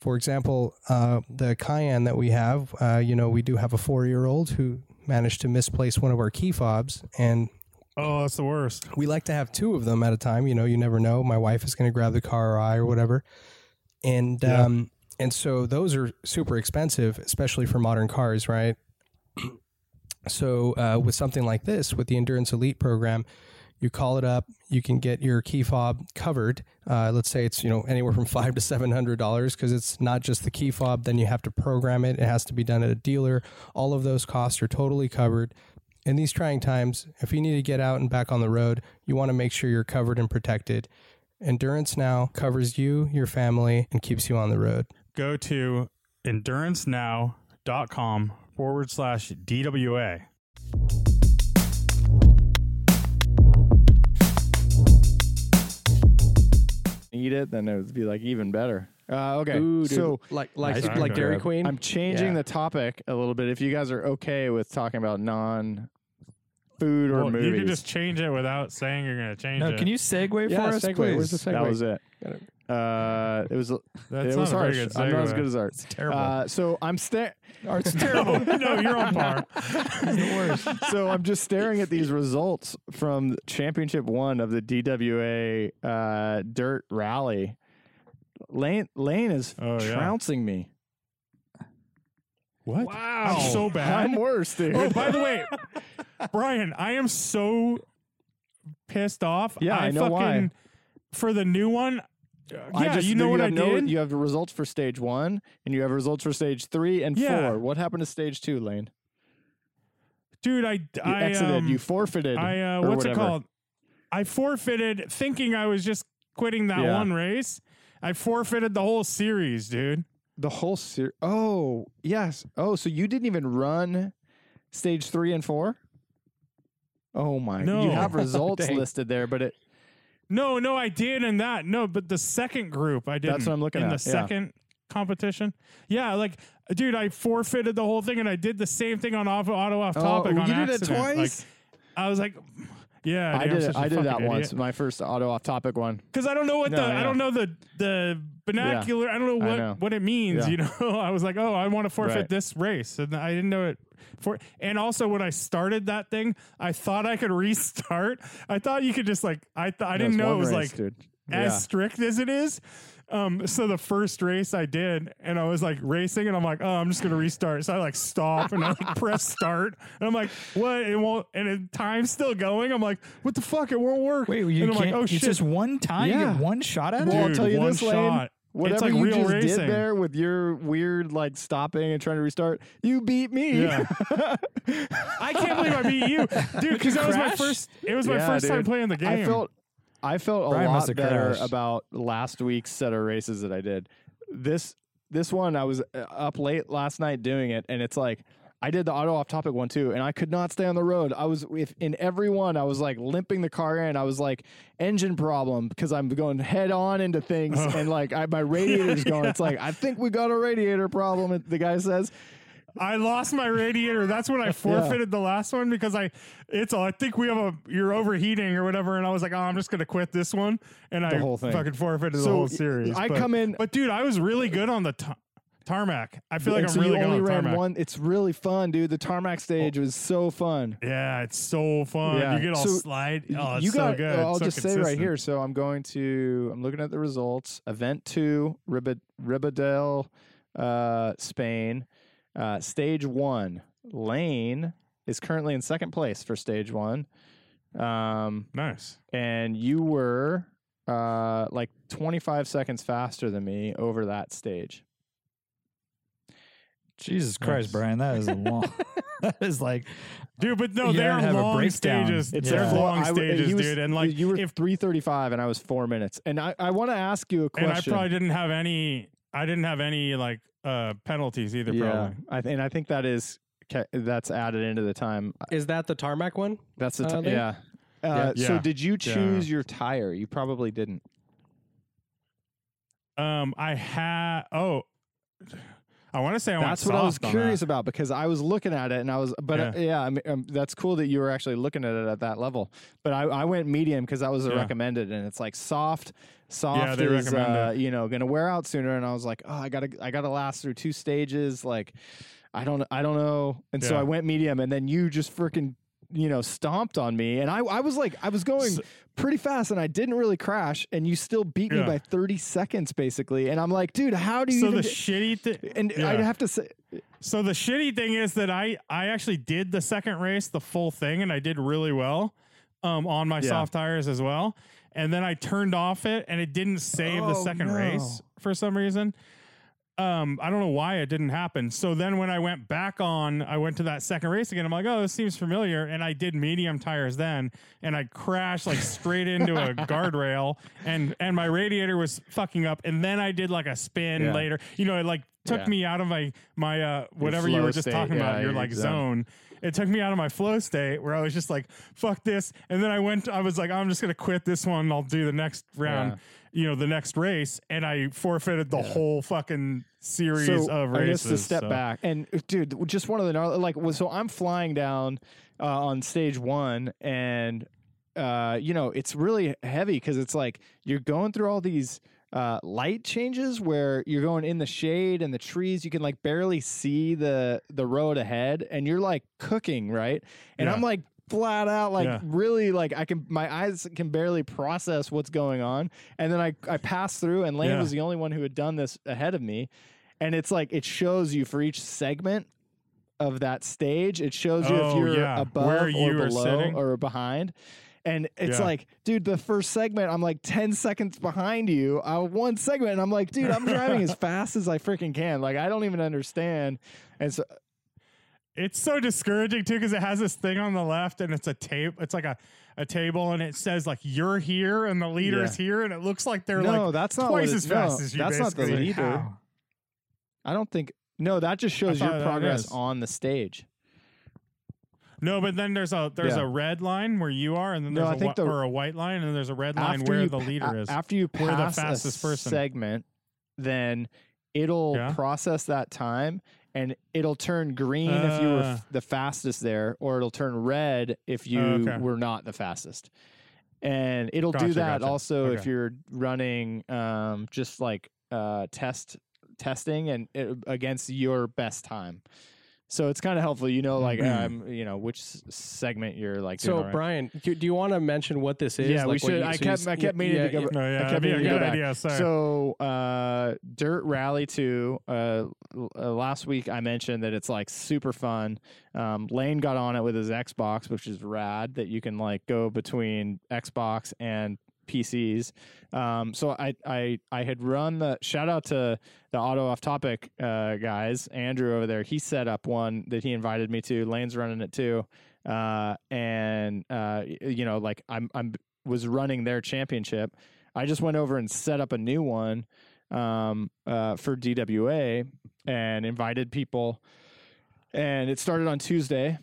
For example, uh, the Cayenne that we have, uh, you know, we do have a four year old who managed to misplace one of our key fobs and Oh, that's the worst. we like to have two of them at a time. You know, you never know. My wife is going to grab the car or I or whatever, and Yeah. um, and so those are super expensive, especially for modern cars, right? (clears throat) so uh, with something like this, with the Endurance Elite program, you call it up, you can get your key fob covered. Uh, let's say it's you know anywhere from (laughs) five to seven hundred dollars because it's not just the key fob. Then you have to program it. It has to be done at a dealer. All of those costs are totally covered in these trying times, if you need to get out and back on the road, you want to make sure you're covered and protected. Endurance Now covers you, your family, and keeps you on the road. Go to endurancenow.com forward slash DWA. eat it, then it would be like even better. Uh, okay, Ooh, dude. so like like Ice cream like Dairy crab. Queen. I'm changing Yeah. the topic a little bit. If you guys are okay with talking about non food or Well, movies, you can just change it without saying you're going to change No, it. can you segue Yeah, for us, segue. please? Where's the segue? that was it. Got it. Uh, it was (laughs) That's it not was a very harsh. good I'm not as good as art. It's terrible. Uh, so I'm staring. (laughs) Art's (laughs) terrible. no, you're on par. so I'm just staring at these results from Championship One of the DWA uh, Dirt Rally. Lane Lane is Oh, yeah. trouncing me. What? Wow, I'm so bad. I'm worse, dude. Oh, by the way, Brian, I am so pissed off. Yeah, I know fucking, why. For the new one, uh, I yeah, just, you know what I have no- did? You have the results for stage one, and you have results for stage three and Yeah. four. What happened to stage two, Lane? Dude, I, You I exited. um, you forfeited. I uh, or what's it called? I forfeited thinking I was just quitting that Yeah. one race. I forfeited the whole series, dude. The whole series. Oh, yes. Oh, so you didn't even run stage three and four? Oh my! No. You have (laughs) results listed there, but it No, no, I did in that. No, but the second group, I did. That's what I'm looking in at, the yeah. second competition. Yeah, like, dude, I forfeited the whole thing, and I did the same thing on auto, auto off oh, topic. oh, on you did it accident. Like, twice. I was like, yeah, I dude, I'm did. It, I did that fucking once. My first auto off topic one. because I don't know what No, the yeah. I don't know the the vernacular. I don't know what know. what it means. Yeah. You (laughs) know, I was like, oh, I want to forfeit Right. this race, and I didn't know it. For and also when I started that thing, I thought I could (laughs) restart. I thought you could just like I th- I didn't know it was like dude. as Yeah. strict as it is. Um, so the first race I did, and I was like racing, and I'm like, oh, I'm just gonna restart. So I like stop and I like (laughs) press start, and I'm like, what? It won't, and it, time's still going. I'm like, what the fuck? It won't work. Wait, you and I'm can't. like, oh it's shit. just one time. You Yeah. get one shot at Well, it. I'll tell you this, Lane. Whatever it's like you real just racing. did there with your weird like stopping and trying to restart, you beat me. Yeah. (laughs) I can't believe I beat you, dude. Because that was my first. It was my Yeah, first time playing the game. I felt I felt a Brian lot must better crashed. about last week's set of races that I did. This this one I was uh, up late last night doing it, and it's like I did the auto off topic one too, and I could not stay on the road. I was if in every one I was like limping the car in. I was like engine problem because I'm going head on into things, (laughs) and like I, my radiator's going. It's like (laughs) I think we got a radiator problem. The guy says. I lost my radiator. That's when I (laughs) forfeited the last one because I, it's all. I think we have a you're overheating or whatever, and I was like, oh, I'm just gonna quit this one, and I whole thing. fucking forfeited the whole series. I But- come in- but dude, I was really good on the ta- tarmac. I feel like and I'm so really you only on ran tarmac. one. It's really fun, dude. The tarmac stage was so fun. Yeah, it's so fun. Yeah. You get all So, slide. Oh, it's you so got. good. I'll so just say right here. So I'm going to. I'm looking at the results. Event two, Ribad, Ribadale, uh, Spain. Uh, stage one, Lane is currently in second place for stage one, um, Nice. and you were uh, like 25 seconds faster than me over that stage. Jesus Christ, Nice. Brian, that is a (laughs) long. (laughs) that is like Dude, but no, they're don't have long stages. It's they're a long I w- stages, was- dude. And like, you were if 335 and I was four minutes. And I, I want to ask you a question. and I probably didn't have any. I didn't have any like uh penalties either. yeah, Probably. I th- and I think that is that's added into the time. Is that the tarmac one? That's the Uh, t- there? yeah. Uh, Yeah. So did you Yeah. choose your tire? You probably didn't. Um, I had. Oh, I want to say I That's what I was curious about because I was looking at it and I was, but yeah, yeah I mean, um, that's cool that you were actually looking at it at that level. But I, I went medium because that was Yeah. recommended, and it's like soft. Soft they is uh, you know going to wear out sooner, and I was like, oh, I gotta I gotta last through two stages. Like, I don't I don't know, and so I went medium, and then you just freaking you know stomped on me, and I I was like I was going. So- Pretty fast, and I didn't really crash, and you still beat me by thirty seconds, basically. And I'm like, dude, how do you? So the shitty thing. and yeah. I'd have to say, So the shitty thing is that I I actually did the second race the full thing and I did really well um on my Yeah. soft tires as well. And then I turned off it and it didn't save the Oh, second no. race for some reason. Um I don't know why it didn't happen. So then when I went back on I went to that second race again. I'm like, "Oh, this seems familiar." And I did medium tires then and I crashed like straight into a (laughs) guardrail and and my radiator was fucking up and then I did like a spin Yeah. later. You know, it like took Yeah. me out of my my uh whatever you were just state, talking about yeah, your your like zone. zone it took me out of my flow state where i was just like fuck this and then i went i was like i'm just gonna quit this one i'll do the next round you know the next race and i forfeited the whole fucking series so of I races guess to step so- back and dude, just one of the like so I'm flying down uh, on stage one, and uh, you know it's really heavy because it's like you're going through all these. Uh, light changes where you're going in the shade and the trees you can like barely see the the road ahead and you're like cooking right and Yeah. i'm like flat out like Yeah. really like i can my eyes can barely process what's going on and then i i pass through and lane Yeah. was the only one who had done this ahead of me and it's like it shows you for each segment of that stage it shows you if Oh, you're yeah. above Where or you are below sitting. or behind and it's Yeah. like dude the first segment i'm like 10 seconds behind you uh, one segment and i'm like dude i'm driving as (laughs) fast as i freaking can like i don't even understand and so it's so discouraging too because it has this thing on the left and it's a tape it's like a a table and it says like you're here and the leader's here and it looks like they're no like that's not twice as fast no, as you that's not the basically. leader How? i don't think no that just shows your progress on the stage No, but then there's a there's Yeah. a red line where you are, and then No, there's I a think the- or a white line, and then there's a red line where the leader a- is. After you Where the pass fastest person. segment, then it'll Yeah. process that time and it'll turn green if you were Uh. f- the fastest there, or it'll turn red if you Oh, okay. were not the fastest. And it'll do that gotcha. also if you're running um, just like uh, test testing and it, against your best time. So it's kind of helpful, you know, like um, you know which s- segment you're like. doing So. Brian, do, do you want to mention what this is? Yeah, we Like, what should- you- I so you kept- s- I kept yeah, meaning to yeah, go- yeah. No, yeah, kept that'd be a meaning to good go back. idea. Sorry. So, uh, Dirt Rally 2, uh, l- uh, last week I mentioned that it's like super fun. Um, Lane got on it with his Xbox, which is rad that you can like go between Xbox and PCs. Um, so I, I, I had run the shout out to the auto off topic, uh, guys, Andrew over there. He set up one that he invited me to. Lane's running it too. Uh, and, uh, you know, like I'm, I'm, was running their championship. I just went over and set up a new one um, uh, for DWA and invited people. And it started on Tuesday.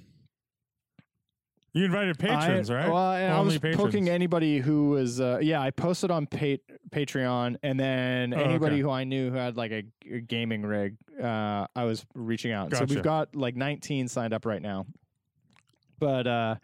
You invited patrons, I, right? Well, and I was patrons. poking anybody who was, uh, yeah, I posted on pa- Patreon, and then Oh, anybody okay. who I knew who had like a, a gaming rig, uh, I was reaching out. So we've got like 19 signed up right now. But uh,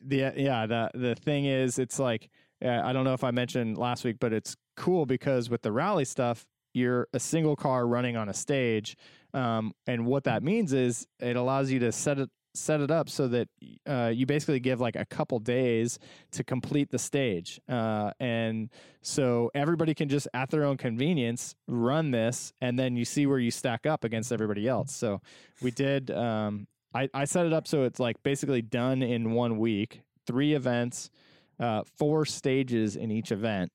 the yeah, the the thing is, it's like uh, I don't know if I mentioned last week, but it's cool because with the rally stuff, you're a single car running on a stage, um, and what that means is it allows you to set it set it up so that uh, you basically give like a couple days to complete the stage, uh, and so everybody can just at their own convenience run this, and then you see where you stack up against everybody else. So we did. Um, I, I set it up so it's like basically done in one week, three events, uh, four stages in each event.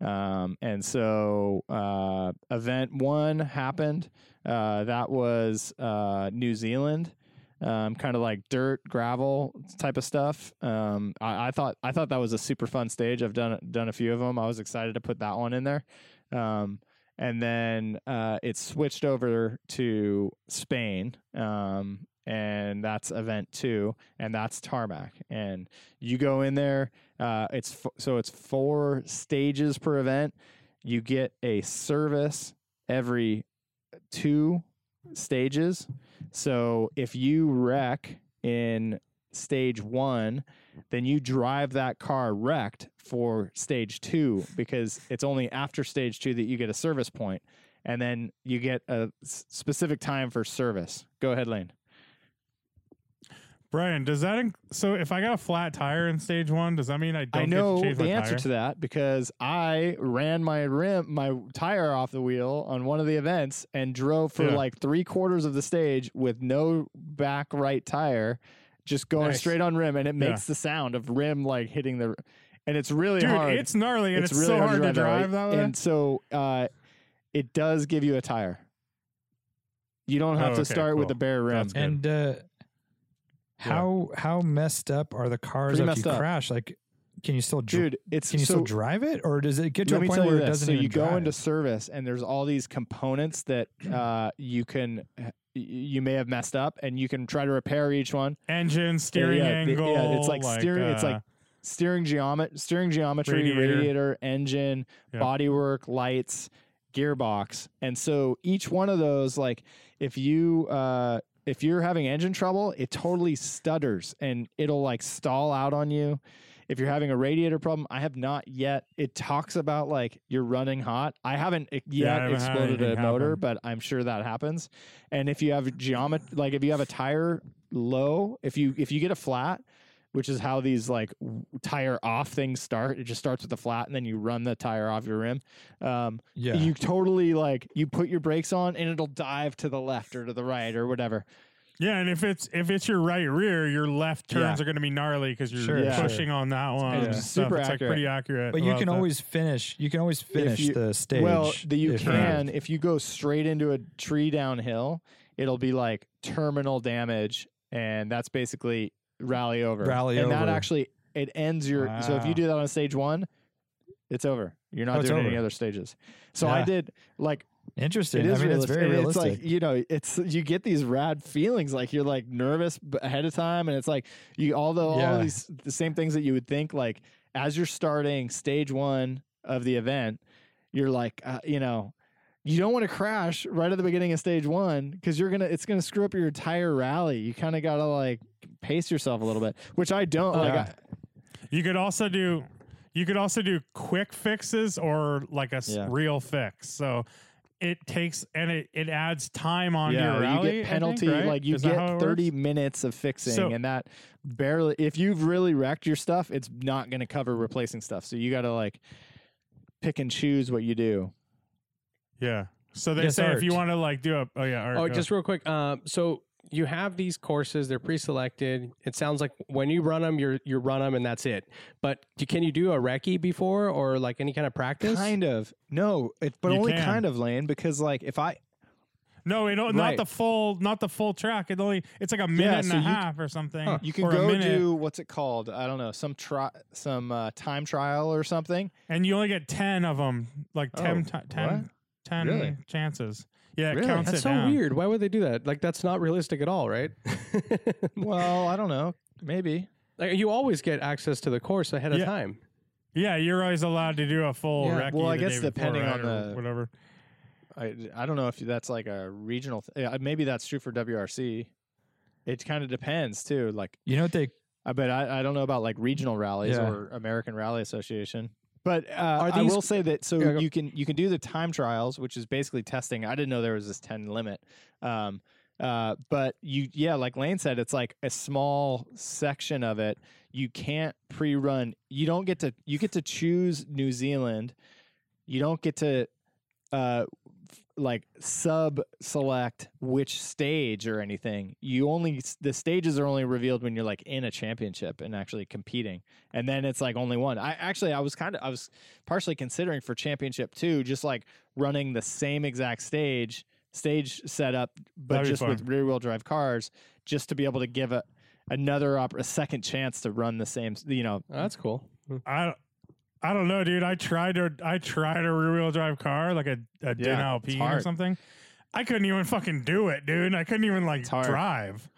Um, and so uh, event one happened. Uh, that was uh, New Zealand, um, kind of like dirt, gravel type of stuff. Um, I, I thought I thought that was a super fun stage. I've done done a few of them. I was excited to put that one in there. Um, and then uh, it switched over to Spain, um, and that's event two, and that's tarmac. And you go in there. Uh, it's f- so it's four stages per event. You get a service every two stages. So if you wreck in stage one, then you drive that car wrecked for stage two because it's only after stage two that you get a service point, and then you get a specific time for service. Go ahead, Lane. Brian, does that inc- so? If I got a flat tire in stage one, does that mean I don't I get know to change the my answer tire? to that because I ran my rim, my tire off the wheel on one of the events and drove for Yeah. like three quarters of the stage with no back right tire, just going Nice. straight on rim, and it Yeah. makes the sound of rim like hitting the, and it's really Dude, hard. it's gnarly and it's, really so hard to that drive that way. And so uh, it does give you a tire. You don't have Oh, to okay, start with cool. the bare rim. That's good. And uh, how how messed up are the cars Pretty if you up. crash? Like, can you still dr- Dude, it's can you so, still drive it, or does it get to a point where it this. doesn't So even you go drive? into service, and there's all these components that (clears throat) uh, you can you may have messed up, and you can try to repair each one. Engine, steering yeah, angle. yeah, it's like steering- it's uh, like Steering geomet, steering geometry, Radiator. radiator, engine, Yeah. bodywork, lights, gearbox, and so each one of those, like if you uh, if you're having engine trouble, it totally stutters and it'll like stall out on you. If you're having a radiator problem, I have not yet. It talks about like you're running hot. I haven't uh, Yeah, I yet exploded a motor, happen. but I'm sure that happens. And if you have geometry, like if you have a tire low, if you if you get a flat, which is how these like tire off things start. It just starts with the flat, and then you run the tire off your rim. Um, yeah. You totally like you put your brakes on, and it'll dive to the left or to the right or whatever. Yeah, and if it's if it's your right rear, your left turns Yeah. are going to be gnarly because you're Sure, Yeah. pushing on that one. And and it's stuff. super It's like accurate. pretty accurate. but you can that. always finish. You can always finish you- the stage. Well, the, you if can if you go straight into a tree downhill, it'll be like terminal damage, and that's basically rally over. Rally over and that actually it ends your. So if you do that on stage one, it's over. You're not Oh, doing any other stages. So I did like Interesting. It is I mean, realistic. it's very realistic. It's like you know, it's you get these rad feelings like you're like nervous ahead of time, and it's like you all the all Yeah. these the same things that you would think like as you're starting stage one of the event, you're like uh, you know. You don't want to crash right at the beginning of stage one because you're gonna it's gonna screw up your entire rally. You kind of gotta like pace yourself a little bit, which I don't. like, Yeah. I, You could also do you could also do quick fixes or like a Yeah. real fix. So it takes and it, it adds time on yeah, your rally. You get penalty right? like you Is get 30 works? minutes of fixing So- and that barely if you've really wrecked your stuff it's not going to cover replacing stuff so you got to like pick and choose what you do Yeah. So they Yes, say if you want to like do a oh yeah Art, Oh, go. just real quick. Um, so you have these courses; they're pre-selected. It sounds like when you run them, you're you run them and that's it. But you- can you do a recce before or like any kind of practice? kind of no it, but You only can. kind of lane because like if i no, it, don't- not the full not the full track. It only it's like a minute and so a you- half or something. you can go do what's it called i don't know some try some uh, time trial or something and you only get ten of them, like Oh, 10, ti- 10, Really? chances. Yeah, it Really? counts That's it so down. weird. Why would they do that? Like that's not realistic at all, right? (laughs) well i don't know maybe like, you always get access to the course ahead of time. Yeah, you're always allowed to do a full Yeah, recce well, I guess depending on the- whatever. I, I don't know if that's like a regional th- yeah, maybe that's true for wrc it kind of depends too like you know what they I bet I, I don't know about like regional rallies Yeah. or American Rally Association. But uh, Are I these- will say that so you can you can do the time trials, which is basically testing. I didn't know there was this ten limit. Um, uh, but you yeah, like Lane said, it's like a small section of it. You can't pre-run. You don't get to you get to choose New Zealand. You don't get to uh like sub select which stage or anything. You only the stages are only revealed when you're like in a championship and actually competing. And then it's like only one. I actually I was kind of I was partially considering for championship too, just like running the same exact stage stage setup, but That'd be just with rear wheel drive cars, just to be able to give a another op- a second chance to run the same. You know, Oh, that's cool. Hmm. I I don't know, dude. I tried to I tried a rear wheel drive car, like a, a Yeah, Alpine or something. I couldn't even fucking do it, dude. I couldn't even like drive.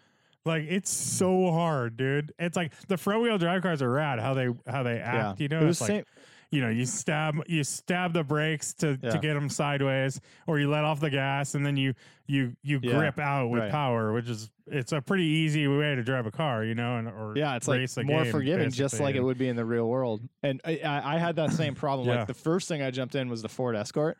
Like it's so hard, dude. It's like the front wheel drive cars are rad. How they how they yeah, act, you know. it was It's like same. You know you stab you stab the brakes to Yeah. to get them sideways, or you let off the gas and then you you you Yeah, grip out with right. power, which is it's a pretty easy way to drive a car, you know, and or Yeah, it's like more game, forgiving, just like it would be in the real world. And I, I, I had that same problem. Yeah. Like the first thing I jumped in was the Ford Escort,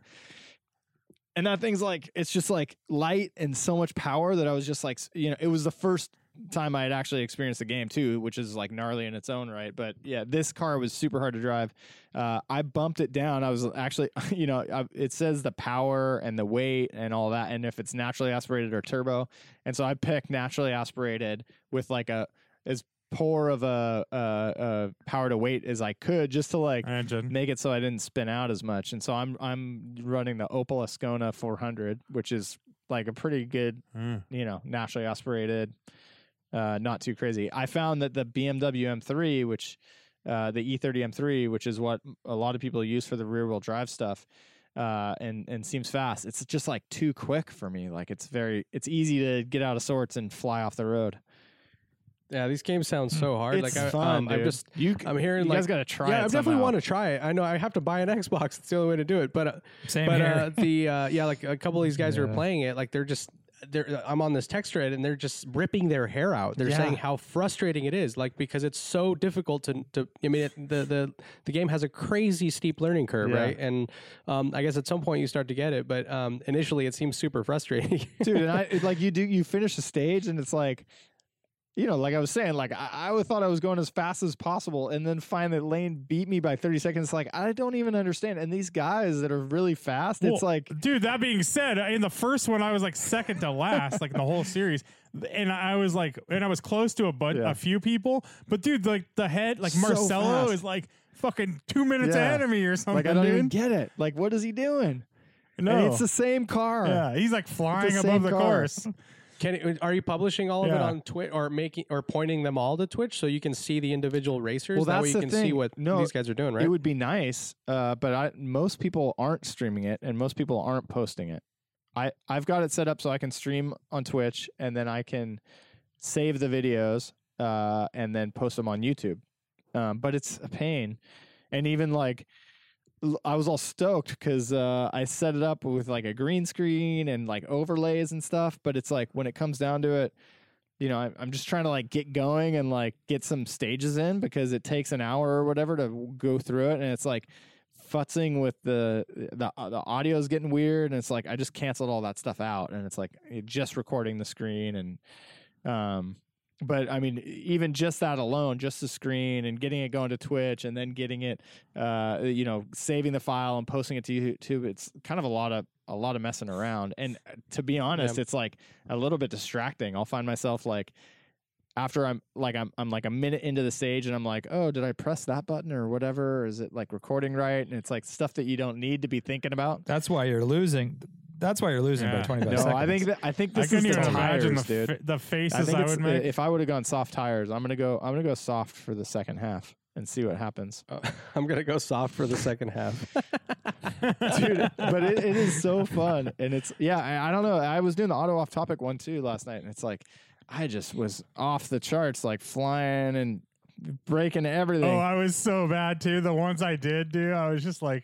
and that thing's like it's just like light and so much power that I was just like, you know, it was the first time I had actually experienced the game too, which is like gnarly in its own right. But yeah, this car was super hard to drive. Uh, I bumped it down. I was actually, (laughs) you know, I, it says the power and the weight and all that, and if it's naturally aspirated or turbo. And so I picked naturally aspirated with like a as poor of a, a, a power to weight as I could, just to like engine. make it so I didn't spin out as much. And so I'm I'm running the Opel Ascona 400, which is like a pretty good, Mm. you know, naturally aspirated, uh, not too crazy. I found that the BMW M3, which uh, the E30 M3, which is what a lot of people use for the rear wheel drive stuff. Uh, and and seems fast. It's just like too quick for me. Like it's very, it's easy to get out of sorts and fly off the road. Yeah, these games sound so hard. It's like I, fun, um, I'm just you. I'm hearing you like guys got to try. yeah, I definitely want to try it. I know I have to buy an Xbox. It's the only way to do it. But uh, same but here. uh, the (laughs) uh, yeah, like a couple of these guys who are playing it, like they're just I'm on this text thread and they're just ripping their hair out. They're Yeah. saying how frustrating it is, like because it's so difficult to to. I mean, it, the the the game has a crazy steep learning curve, Yeah. right? And um, I guess at some point you start to get it, but um, initially it seems super frustrating. dude. And I it, (laughs) like you do. You finish the stage, and it's like, you know, like I was saying, like I, I thought I was going as fast as possible, and then find that Lane beat me by thirty seconds. Like I don't even understand. And these guys that are really fast, it's like, dude. That being said, in the first one, I was like second to last, like the whole series, and I was like, and I was close to a but Yeah. a few people, but dude, like the head, like So Marcelo fast. is like fucking two minutes Yeah. ahead of me or something, like I don't dude. even get it. Like what is he doing? no, And it's the same car. yeah, he's like flying same above the car. course. (laughs) Can are you publishing all of it Yeah. on Twitch or making or pointing them all to Twitch so you can see the individual racers? Well, that way that's you the can see thing. what No, these guys are doing, right? It would be nice, uh, but I, most people aren't streaming it, and most people aren't posting it. I I've got it set up so I can stream on Twitch, and then I can save the videos uh, and then post them on YouTube. Um, but it's a pain, and even like I was all stoked because uh, I set it up with like a green screen and like overlays and stuff. But it's like when it comes down to it, you know, I, I'm just trying to like get going and like get some stages in because it takes an hour or whatever to go through it, and it's like futzing with the the uh, the audio is getting weird, and it's like I just canceled all that stuff out, and it's like just recording the screen and um. But I mean, even just that alone, just the screen and getting it going to Twitch and then getting it, uh, you know, saving the file and posting it to YouTube, it's kind of a lot of a lot of messing around. And uh, to be honest, Yeah. it's like a little bit distracting. I'll find myself like after I'm like I'm I'm like a minute into the stage and I'm like, oh, did I press that button or whatever? Or is it like recording right? And it's like stuff that you don't need to be thinking about. That's why you're losing. That's why you're losing by Yeah. 25 No, seconds. I think that I think this couldn't is the even imagine the, dude. fa- the I faces think I, it's, would make. if I would have gone soft tires, I'm gonna go. I'm gonna go soft for the second half and see what happens, Oh, (laughs) I'm gonna go soft for the second half. (laughs) dude. but it, it is so fun, and it's yeah. I, I don't know. I was doing the auto off topic one too last night, and it's like I just was off the charts, like flying and breaking everything. Oh, I was so bad too. The ones I did do, I was just like,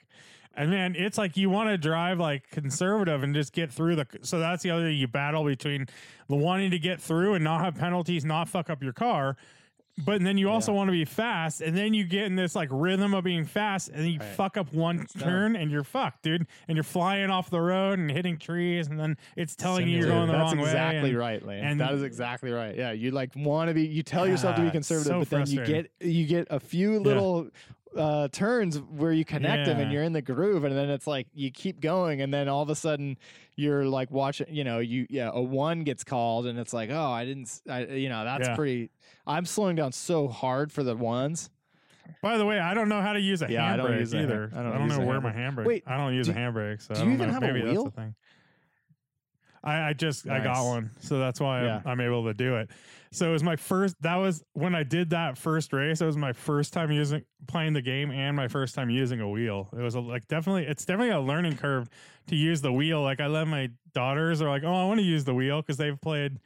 and man, it's like you want to drive like conservative and just get through the. So that's the other thing you battle between the wanting to get through and not have penalties, not fuck up your car. But then you also want to be fast, and then you get in this like rhythm of being fast, and then you fuck up one turn, and you're fucked, dude. And you're flying off the road and hitting trees, and then it's telling you you're going the That's wrong way. exactly right, Lane. and- that is exactly right. Yeah, you like want to be. You tell yourself to be ah, conservative, so but then you get you get a few little uh, turns where you connect them and you're in the groove, and then it's like you keep going, and then all of a sudden you're like watching. You know, you yeah, a one gets called, and it's like, oh, I didn't. I, you know, that's Yeah. pretty. I'm slowing down so hard for the ones. By the way, I don't know how to use a Yeah, I don't handbrake either. I I don't don't, know a where my handbrake. handbrake. Wait, I don't use do- a handbrake, so do I you don't even know. have a Maybe wheel? that's the thing. I, I just I got one, so that's why Yeah. I'm, I'm able to do it. So it was my first. That was when I did that first race. It was my first time using playing the game and my first time using a wheel. It was a, like definitely it's definitely a learning curve to use the wheel. Like I let my daughters are like, oh, I want to use the wheel because they've played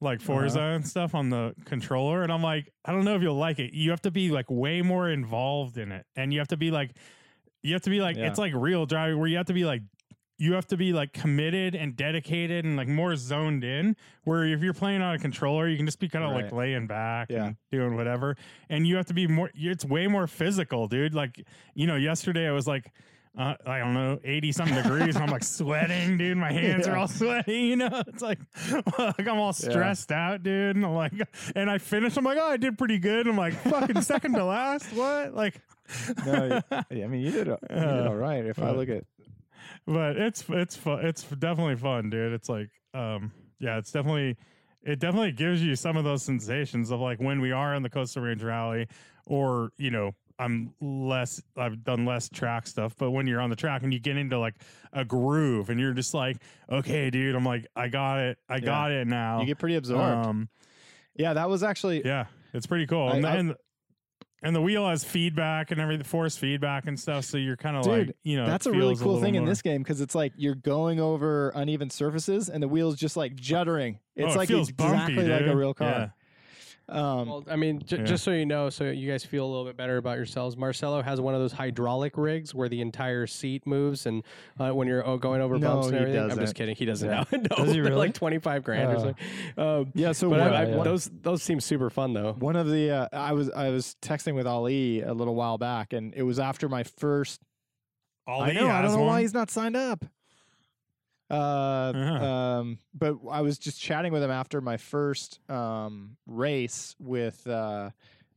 like uh-huh. Forza and stuff on the controller, and I'm like, I don't know if you'll like it. You have to be like way more involved in it, and you have to be like, you have to be like, Yeah. it's like real driving where you have to be like you have to be like committed and dedicated and like more zoned in. Where if you're playing on a controller, you can just be kind of like laying back Yeah. and doing whatever. And you have to be more. It's way more physical, dude. Like you know, yesterday I was like. Uh, I don't know, eighty something degrees. and I'm like (laughs) sweating, dude. My hands are all sweaty. You know, (laughs) it's like, (laughs) like I'm all stressed out, dude. And I'm like, and I finished. I'm like, oh, I did pretty good. I'm like, fucking second to last. What? Like, No, yeah, I mean you did you did Uh, all right. If I look at but it's it's fun. It's definitely fun, dude. It's like, um, yeah, it's definitely, it definitely gives you some of those sensations of like when we are in the Coastal Range Rally, or you know, I'm less, I've done less track stuff, but when you're on the track and you get into like a groove and you're just like, okay, dude, I'm like, I got it, I got it now. you get pretty absorbed. um, yeah, that was actually yeah, it's pretty cool. I- and, I- and the wheel has feedback and everything, force feedback and stuff. So you're kind of like, you know, That's a really cool little thing in this game because it's like you're going over uneven surfaces and the wheels just like juddering. Oh, it's Oh, it like exactly bumpy, like a real car. Yeah. Um, Well, I mean, j- Yeah. just so you know, so you guys feel a little bit better about yourselves. Marcelo has one of those hydraulic rigs where the entire seat moves, and uh, when you're oh, going over No, bumps and he everything. I'm just kidding. He doesn't Yeah. know. (laughs) no, Does he really? like twenty five grand or Oh. something. Um, yeah, so but one, I, I, yeah. those those seem super fun though. one of the uh, I was I was texting with Ali a little while back, and it was after my first. Ali I know I don't know why he's not signed up. Uh, Uh-huh. um, but I was just chatting with him after my first um race with uh,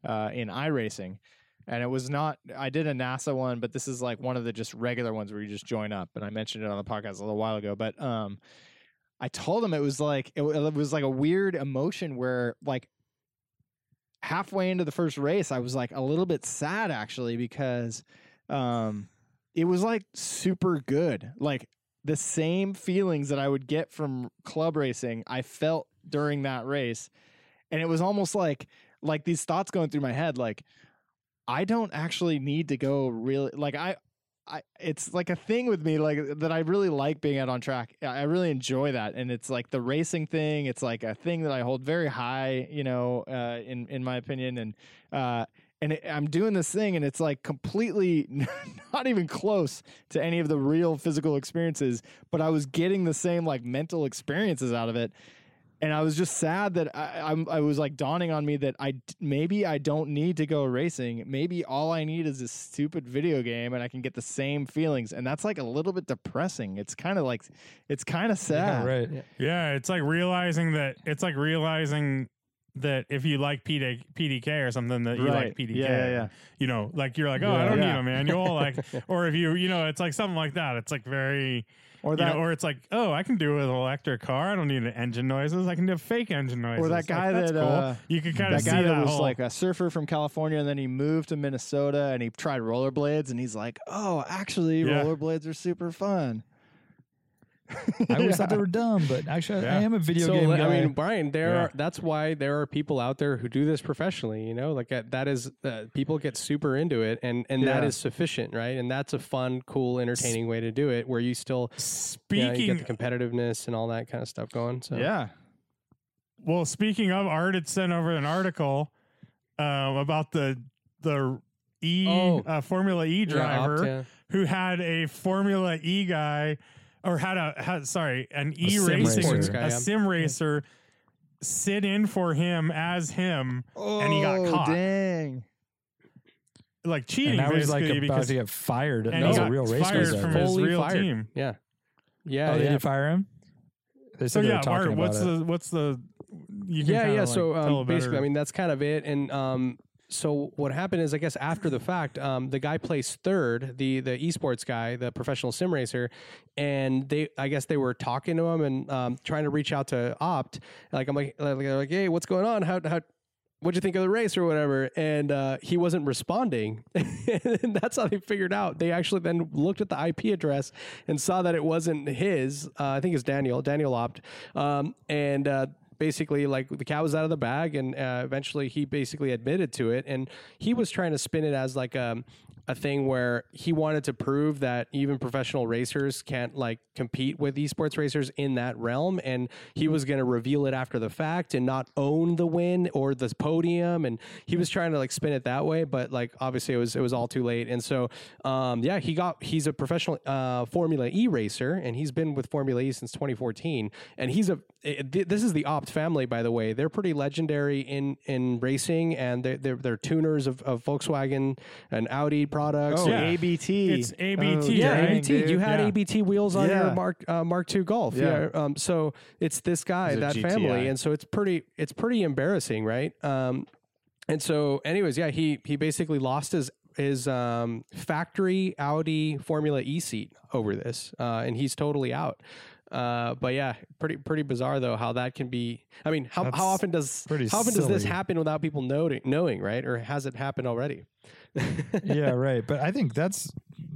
uh in iRacing, and it was not. I did a NASA one, but this is like one of the just regular ones where you just join up. And I mentioned it on the podcast a little while ago, but um, I told him it was like it, it was like a weird emotion where like halfway into the first race, I was like a little bit sad actually because um, it was like super good. Like the same feelings that I would get from club racing. I felt during that race, and it was almost like like these thoughts going through my head, like I don't actually need to go really like I. I, it's like a thing with me like that I really like being out on track. I really enjoy that and it's like the racing thing, it's like a thing that I hold very high, you know, uh, in in my opinion and uh and it, I'm doing this thing and it's like completely (laughs) not even close to any of the real physical experiences, but I was getting the same like mental experiences out of it. And I was just sad that I, I'm, I was like dawning on me that I maybe I don't need to go racing. Maybe all I need is this stupid video game, and I can get the same feelings. And that's like a little bit depressing. It's kind of like it's kind of sad. Yeah, right. Yeah, it's like realizing that it's like realizing that if you like PD, PDK or something that you like PDK. Yeah, yeah, yeah. You know, like you're like, oh, I don't Yeah. need a manual. Like, (laughs) or if you, you know, it's like something like that. It's like very, Or you that know, or it's like, oh, I can do it with an electric car. I don't need an engine noises. I can do fake engine noises. Or that Like, guy that's that, cool. uh, you can kind of see guy that that was whole, like a surfer from California, and then he moved to Minnesota, and he tried rollerblades, and he's like, "Oh, actually, Yeah. rollerblades are super fun." I always Yeah. thought they were dumb, but actually, I am a video so game I mean, Brian, there Yeah. are that's why there are people out there who do this professionally. You know, like that, that is uh, people get super into it, and and that Yeah. is sufficient, right? And that's a fun, cool, entertaining way to do it, where you still you, know, speaking. you get the competitiveness and all that kind of stuff going. So Yeah, Well, speaking of, Art it sent over an article um, about the the E Oh. uh, Formula E Yeah, driver Abt, yeah. who had a Formula E guy, or had a had, sorry an E sim racing racer. A sim racer sit in for him as him, and he got Oh, caught Dang. like cheating. and I was like about because to get fired. and And he as got a real race fired driver. from his real fired. team. Yeah, yeah, Oh, they yeah. did fire him. They So said they yeah, were talking Art, about what's it. the what's the you can yeah, yeah. like, so um, basically, I mean, that's kind of it. And um, so what happened is, I guess after the fact, um, the guy placed third, the the esports guy, the professional sim racer, and they, I guess they were talking to him and um, trying to reach out to Abt. Like I'm like, like, hey, what's going on? How how what'd you think of the race or whatever? And uh, he wasn't responding. (laughs) and that's how they figured out. They actually then looked at the IP address and saw that it wasn't his. Uh, I think it's Daniel, Daniel Abt. Um, and uh, basically, like the cat was out of the bag. And uh, eventually he basically admitted to it. And he was trying to spin it as like um, a thing where he wanted to prove that even professional racers can't like compete with esports racers in that realm and he was going to reveal it after the fact and not own the win or the podium and he was trying to like spin it that way but like obviously it was it was all too late and so um yeah he got he's a professional uh formula e racer and he's been with formula e since 2014 and he's a it- this is the Abt family by the way. They're pretty legendary in in racing and they're they're, they're tuners of, of volkswagen and audi products Oh, Yeah. ABT. It's ABT, yeah, right? ABT. You had Yeah. ABT wheels on Yeah. your Mark uh, Mark II Golf. Yeah. Um, so it's this guy, It's that family, and so it's pretty it's pretty embarrassing, right? Um, and so, anyways, yeah, he he basically lost his his um, factory Audi Formula E seat over this, uh, and he's totally out. Uh, but yeah, pretty pretty bizarre though how that can be. I mean, how, That's how often does how often does this happen without people knowing, knowing, right? Or has it happened already? Yeah, (laughs) right. But I think that's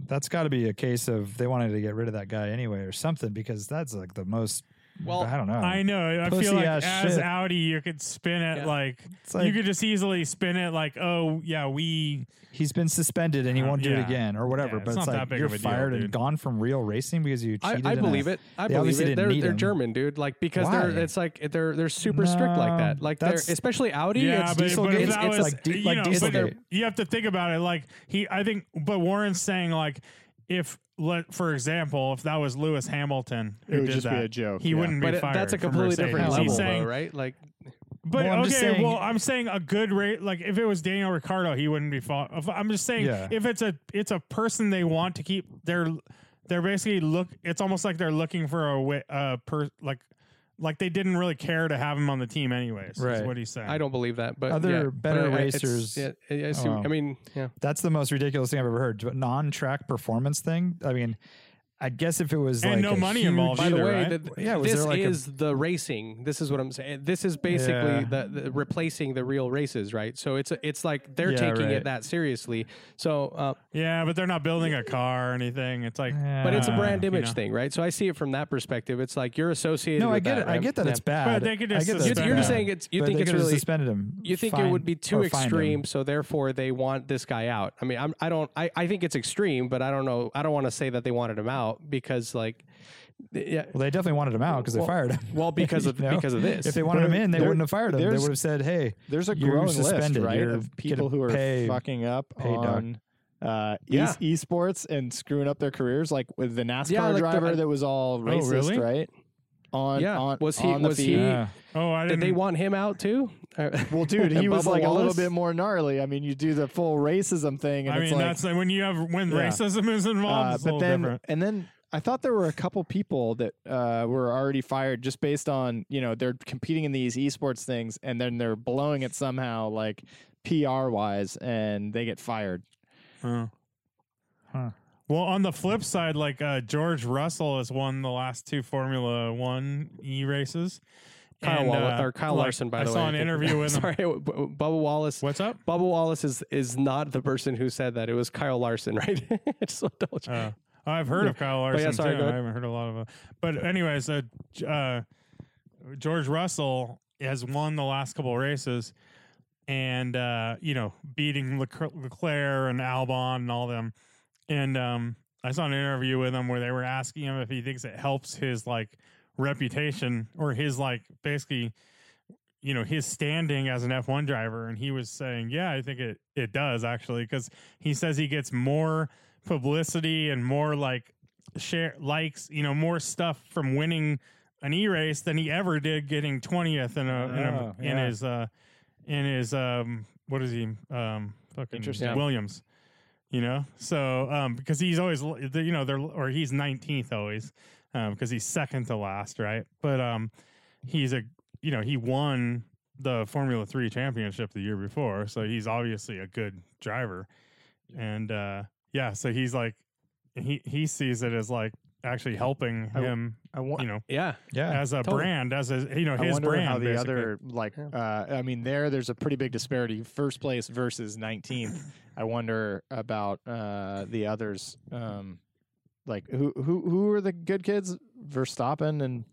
that's got to be a case of they wanted to get rid of that guy anyway or something because that's like the most. Well, I don't know. I know. I Pussy feel like ass as shit. Audi, you could spin it Yeah. like, like- you could just easily spin it like, oh yeah, we He's been suspended and he Uh, won't do it yeah. again or whatever. Yeah, but it's it's, not that like big you're of a deal, fired dude. and gone from real racing because you I, cheated. I in a- believe it. I They believe obviously it. didn't They're meet they're him. German, dude. Like because they're Why? it's like they're they're super strict like that. No, Like they're that's- especially Audi. yeah, it's but, but if It's- that it's was like di- you like know, but Dieselgate. you have to think about it. Like he, I think, but Warren's saying like, if let for example, if that was Lewis Hamilton who It would did just be that, a joke, he yeah. wouldn't be but it- fired. that's a completely Mercedes. different He's level, saying, though, right? Like But Well, I'm okay, saying- well, I'm saying a good rate. Like if it was Daniel Ricciardo, he wouldn't be fought. if- I'm just saying Yeah. if it's a it's a person they want to keep. They're they're basically look. It's almost like they're looking for a way. Uh, per like like they didn't really care to have him on the team anyways. Is what he's saying. I don't believe that. But Other yeah, better but racers- Yeah, I, I, see- Oh. I mean, yeah. That's the most ridiculous thing I've ever heard. But non-track performance thing. I mean, I guess if it was And like no a money huge- involved By the way, right? the, Yeah, was this there like a- is the racing. This is what I'm saying. This is basically Yeah. the, the replacing the real races, right? So it's it's like they're Yeah, taking right. it that seriously. So, uh, Yeah, but they're not building a car or anything. It's like, but it's a brand you image know. thing, right? So I see it from that perspective. It's like you're associated. No, I get that, it. I get that Yeah. it's bad. But they could just I get that it's suspend You're just saying it's. You But think it's really. suspended him. You think it would be too or fined him. extreme, so therefore they want this guy out. I mean, I'm, I don't. I, I think it's extreme, but I don't know. I don't want to say that they wanted him out because, like, yeah. Well, they definitely wanted him out because they fired him. (laughs) Well, because of (laughs) You know? because of this. If they wanted him in, they There- wouldn't have fired him. They would have said, "Hey, There's a growing list, right, of people who are pay- fucking up on uh, Yeah. e- esports and screwing up their careers, like with the NASCAR Yeah, like the- driver that was all racist, really? right? On Yeah. on Was he- on the was he- yeah. oh, I Did didn't. they want him out too? (laughs) Well, dude, (laughs) he was Bubba like a little bit more gnarly. I mean, you do the full racism thing, and I it's mean, like, that's like when you have when Yeah. racism is involved. uh, it's but little then different. and then I thought there were a couple people that uh, were already fired just based on you know they're competing in these esports things, and then they're blowing it somehow, like PR wise, and they get fired. Huh. Huh. Well, on the flip side, like uh, George Russell has won the last two Formula One E races. Kyle And, Wallace uh, or Kyle like, Larson, by I the way. I saw an interview (laughs) with him. Sorry, Bubba Wallace. What's up? Bubba Wallace is is not the person who said that. It was Kyle Larson, (laughs) right? I just want to double check. Uh, I've heard of Kyle Larson yeah, sorry, too. I haven't heard a lot of it. But anyways, uh, uh, George Russell has won the last couple of races, and uh, you know, beating Lec- Leclerc and Albon and all them. And um, I saw an interview with him where they were asking him if he thinks it helps his like reputation or his like basically you know his standing as an F1 driver. And he was saying yeah I think it it does actually. Because he says he gets more publicity and more like share likes you know more stuff from winning an e-race than he ever did getting 20th in a, in, a, Oh, in his uh in his um what is he um fucking Interesting. Williams you know so um because he's always you know they're or he's 19th always um because he's second to last right but um he's a you know he won the formula 3 championship the year before so he's obviously a good driver and uh yeah so he's like he he sees it as like actually helping I w- him I want. you know Yeah, Yeah. as a totally. brand as a you know his wonder brand how the basically. other like uh, I mean there there's a pretty big disparity first place versus 19th. (laughs) I wonder about uh, the others um, like who who who are the good kids Verstappen and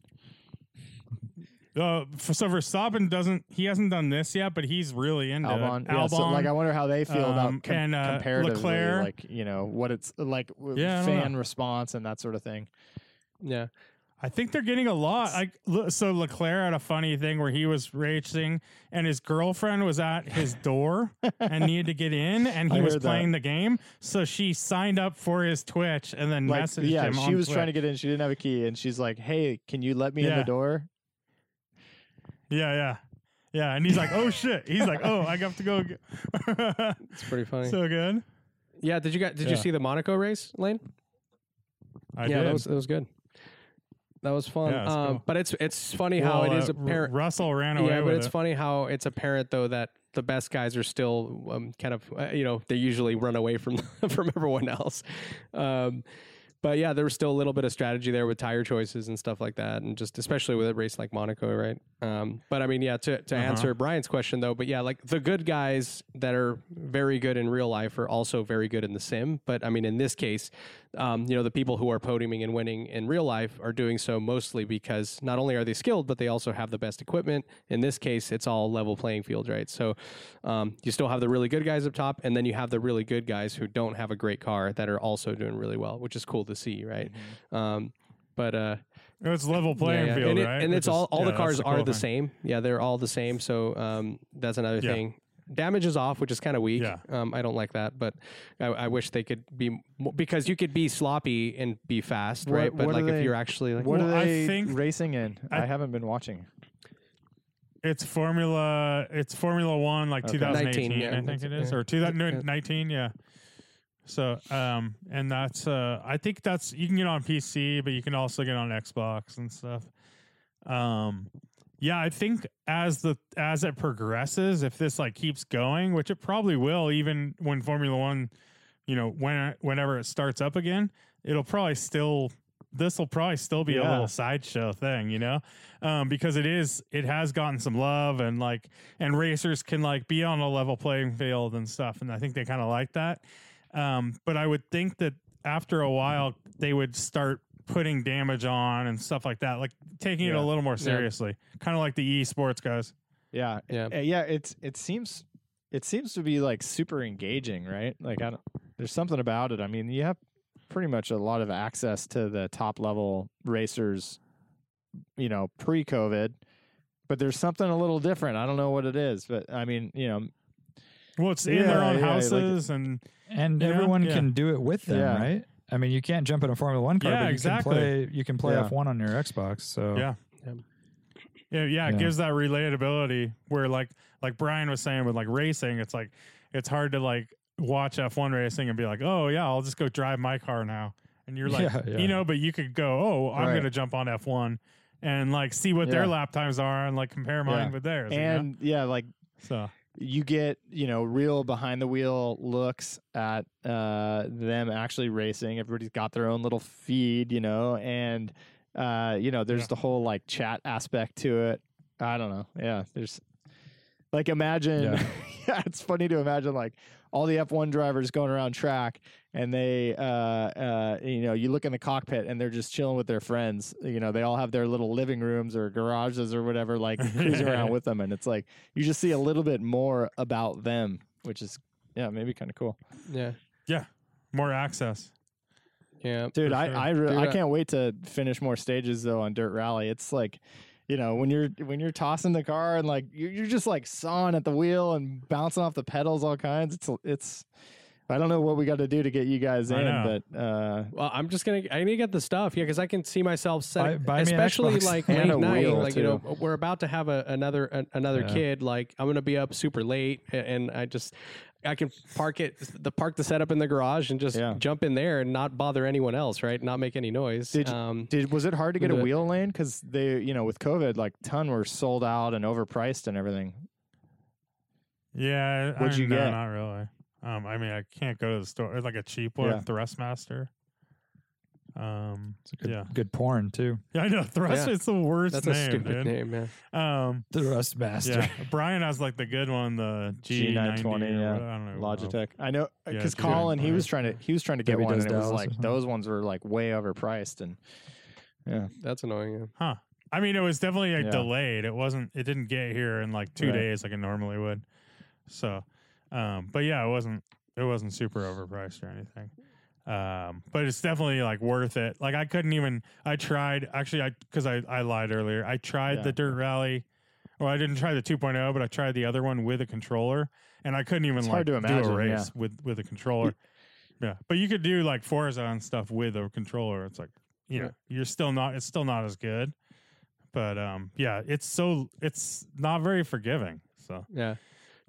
Uh, f- so Verstappen doesn't. He hasn't done this yet, but he's really into Albon. it. Yeah, so, like I wonder how they feel um, about com- and, uh, comparatively Leclerc. like you know what it's like Yeah, fan response and that sort of thing. yeah. I think they're getting a lot. Like so, Leclerc had a funny thing where he was racing, and his girlfriend was at his door and needed to get in, and (laughs) he I was heard that. playing the game. So she signed up for his Twitch and then Like messaged yeah, him. she on was trying to get in. She didn't have a key, and she's like, "Hey, can you let me in the door?" Yeah, yeah, yeah. And he's like, "Oh shit!" He's like, "Oh, I have to go." (laughs) It's pretty funny. so good. yeah, did you guys did Yeah. you see the Monaco race, Lane? I yeah, did. that was that was good. That was fun. Yeah, um, cool. But it's it's funny how it Well, is uh, R- apparent. Russell ran away Yeah, but it's it. funny how it's apparent though that the best guys are still um, kind of uh, you know they usually run away from (laughs) from everyone else. Um, but yeah, there was still a little bit of strategy there with tire choices and stuff like that, and just especially with a race like Monaco, right? Um, but I mean, yeah, to to Uh-huh. answer Brian's question though, but yeah, like the good guys that are very good in real life are also very good in the sim. But I mean, in this case, um, you know, the people who are podiuming and winning in real life are doing so mostly because not only are they skilled, but they also have the best equipment. In this case, it's all level playing field, right? So um, you still have the really good guys up top, and then you have the really good guys who don't have a great car that are also doing really well, which is cool to see, right? Um, but uh, It's level playing yeah, yeah. field, and, it- right? and Which it's all all yeah, the that's cars are cool the thing. same. Yeah, they're all the same. So um, that's another Yeah. thing. Damage is off, which is kind of weak. Yeah. Um, I don't like that, but I, I wish they could be mo- because you could be sloppy and be fast, What- right? But what are like if they- you're actually like, What Well, are I they think- racing in? I, I- haven't been watching. It's Formula. It's Formula One, like Okay. 2018, 19, yeah, I think that's- it is, yeah. or 2019. Yeah. So, um, and that's uh, I think that's you can get on PC, but you can also get on Xbox and stuff. Um, yeah, I think as the as it progresses, if this like keeps going, which it probably will, even when Formula One, you know, when whenever it starts up again, it'll probably still this will probably still be a little sideshow thing, you know, um, because it is it has gotten some love and like and racers can like be on a level playing field and stuff, and I think they kind of like that. Um, but I would think that after a while they would start putting damage on and stuff like that, like taking it a little more seriously, kind of like the esports guys. Yeah, Yeah. Uh, yeah. It's it seems it seems to be like super engaging, right? Like I don't. There's something about it. I mean, you have pretty much a lot of access to the top level racers, you know, pre-COVID, but there's something a little different. I don't know what it is, but I mean, you know, Well, it's in their own yeah, like- houses and and You know? everyone Yeah. can do it with them, Yeah. right? I mean, you can't jump in a Formula One car, Yeah, but you exactly. can play. You can play Yeah. F1 on your Xbox. So Yeah. Yeah, yeah, it Yeah. gives that relatability where like like Brian was saying with like racing, it's like it's hard to like watch F1 racing and be like, "Oh, yeah, I'll just go drive my car now." And you're (laughs) like, Yeah, yeah. you know, but you could go, "Oh, I'm Right. going to jump on F1 and like see what their lap times are and like compare mine Yeah. with theirs." you know? and yeah, like so you get you know real behind the wheel looks at uh, them actually racing. Everybody's got their own little feed, you know, and uh, you know there's Yeah. the whole like chat aspect to it. I don't know. Yeah, there's like imagine. Yeah. (laughs) Yeah, it's funny to imagine like all the F1 drivers going around track and they uh uh you know you look in the cockpit and they're just chilling with their friends you know they all have their little living rooms or garages or whatever like cruising around (laughs) with them and it's like you just see a little bit more about them which is yeah maybe kind of cool Yeah. Yeah. More access. Yeah. dude i sure. I, re- Dude, I I- can't wait to finish more stages though on dirt rally it's like you know when you're when you're tossing the car and like you're, you're just like sawing at the wheel and bouncing off the pedals all kinds it's it's i don't know what we got to do to get you guys in but uh Well, I'm just gonna. I need to get the stuff, yeah, because I can see myself setting, buy me an especially Xbox. like (laughs) late night. wheel, Like you know, we're about to have a, another an, another Yeah. kid. Like I'm gonna be up super late, a- and I just I can park it, the park the setup in the garage, and just Yeah. jump in there and not bother anyone else, right? Not make any noise. Did um, Did was it hard to get a it. wheel lane? Because they, you know, with COVID, like ton were sold out and overpriced and everything. Yeah, What'd I, you no, get? Not really. Um, I mean, I can't go to the store. It's like a cheap one, Yeah. Thrustmaster. Um, it's a good, yeah, good porn too. yeah, I know Thrust. Yeah. It's the worst that's name, a stupid dude. name, man. Um, The Rust Master. yeah, Brian has like the good one, the G G920, G920. yeah. I don't know. Logitech. I know because G920. Colin he was trying to he was trying to get Maybe one and it was like those ones were like way overpriced and yeah That's annoying. Yeah. Huh. I mean, it was definitely like Yeah. delayed. It wasn't. It didn't get here in like two Right. days like it normally would. So, um, but yeah, it wasn't. It wasn't super overpriced or anything. Um, but it's definitely like worth it. Like I couldn't even. I tried actually. I because I I lied earlier. I tried Yeah. the Dirt Rally. Well, I didn't try the 2.0, but I tried the other one with a controller, and I couldn't even It's like to do imagine, a yeah. race with with a controller. Yeah, but you could do like Forza and stuff with a controller. It's like you know, you're still not. It's still not as good, but um, yeah, it's so it's not very forgiving. So Yeah.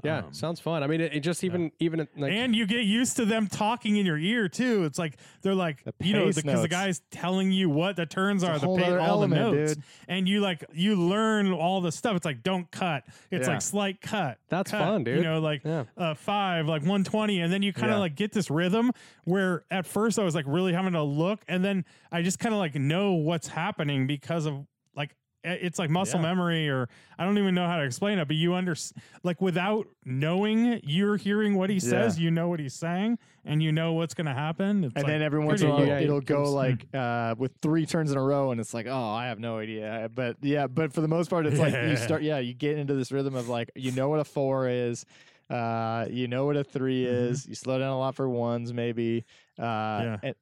Yeah, Um, sounds fun. I mean, it, it just even even like and you get used to them talking in your ear too. It's like they're like The you know because the notes. guy's telling you what the turns are, the whole pa- other all the notes, dude. and you like you learn all the stuff. It's like don't cut. It's Yeah. like slight cut. That's cut, fun, dude. You know, like Yeah. uh, five, like 120. And then you kind of Yeah. like get this rhythm where at first I was like really having to look. And then I just kind of like know what's happening because of like, i- it's like muscle Yeah. memory or I don't even know how to explain it, but you under like without knowing you're hearing what he says, you know what he's saying and you know what's going to happen. It's and like then every once in a while cool. it'll go Comes- like uh, with three turns in a row and it's like oh I have no idea but yeah but for the most part it's like you start (laughs) yeah you get into this rhythm of like you know what a four is uh, you know what a 3 Mhm. is you slow down a lot for ones maybe uh, Yeah. and-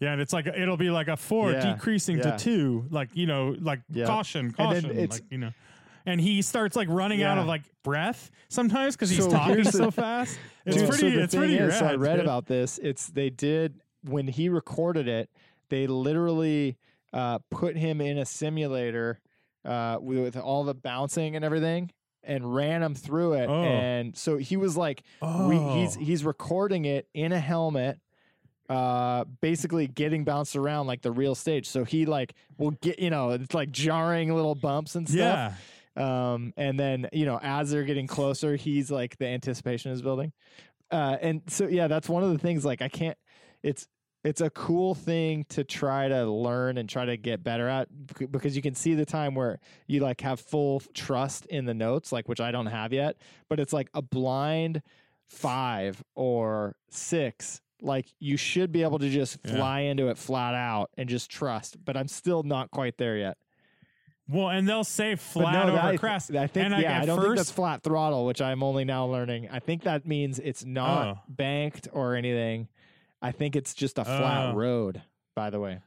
Yeah, and it's like it'll be like a four Yeah, decreasing yeah. to two, like you know, like Yeah. caution, caution, like you know. And he starts like running out of like breath sometimes because he's So talking the- so fast. It's Dude, so pretty. the it's thing pretty is, rad. so I read dude. about this. It's they did when he recorded it. They literally uh, put him in a simulator uh, with, with all the bouncing and everything, and ran him through it. Oh. And so he was like, Oh, we, he's he's recording it in a helmet. Uh, basically getting bounced around like the real stage. So he like will get, you know, it's like jarring little bumps and stuff. yeah. Um, and then you know, as they're getting closer, he's like the anticipation is building. Uh, and so yeah, that's one of the things. Like I can't. It's it's a cool thing to try to learn and try to get better at because you can see the time where you like have full trust in the notes like which I don't have yet but it's like a blind 5 or 6 like you should be able to just Yeah. fly into it flat out and just trust but I'm still not quite there yet Well, and they'll say flat no, over I, crest. I think and yeah at I don't think that's flat throttle which I'm only now learning I think that means it's not Oh. banked or anything I think it's just a flat Oh. road by the way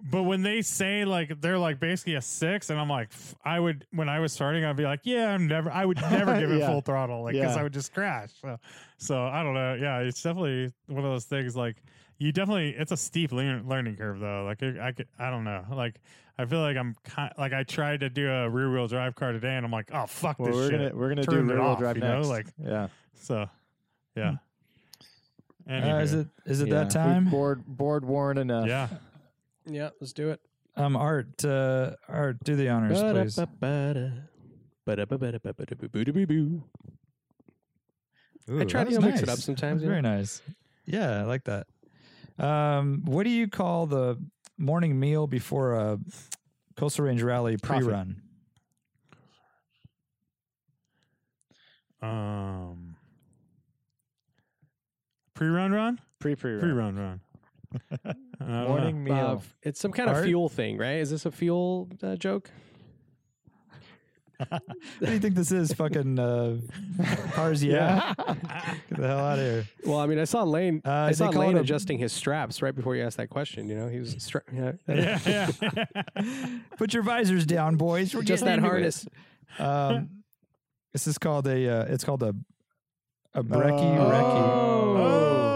But when they say like they're like basically a six, and I'm like, f- I would when I was starting, I'd be like, yeah, I'm never, I would never give (laughs) it Yeah. full throttle, like because Yeah. I would just crash. So, so I don't know. Yeah, it's definitely one of those things. Like you definitely, it's a steep learn, learning curve though. Like I, I could, I don't know. Like I feel like I'm kind, like I tried to do a rear wheel drive car today, and I'm like, oh fuck Well, this we're shit. gonna we're gonna do rear wheel drive you know, next. like- yeah, So, yeah. Uh, is it is it Yeah. that We've time? Bored bored Warren enough. Yeah. Yeah, let's do it. Um, Art, uh, Art, do the honors, please. Ooh, I try to was mix it up sometimes, That was you Very nice. Yeah, I like that. Um, what do you call the morning meal before a Coastal Range Rally pre-run? Um. Pre-run run. Pre pre Pre-run run. I don't know. morning meal. Uh, it's some kind of fuel thing, right? Is this a fuel uh, joke? (laughs) What do you think this is? Fucking uh, cars? Yeah. (laughs) Get the hell out of here. Well, I mean, I saw Lane. Uh, I saw call it Lane a- adjusting his straps right before you asked that question. You know, he was stra- yeah, (laughs) Yeah, yeah. Put your visors down, boys. We're just that into harness. Um, this is called a. Uh, it's called a a brekkie Oh. recce. Oh, nice.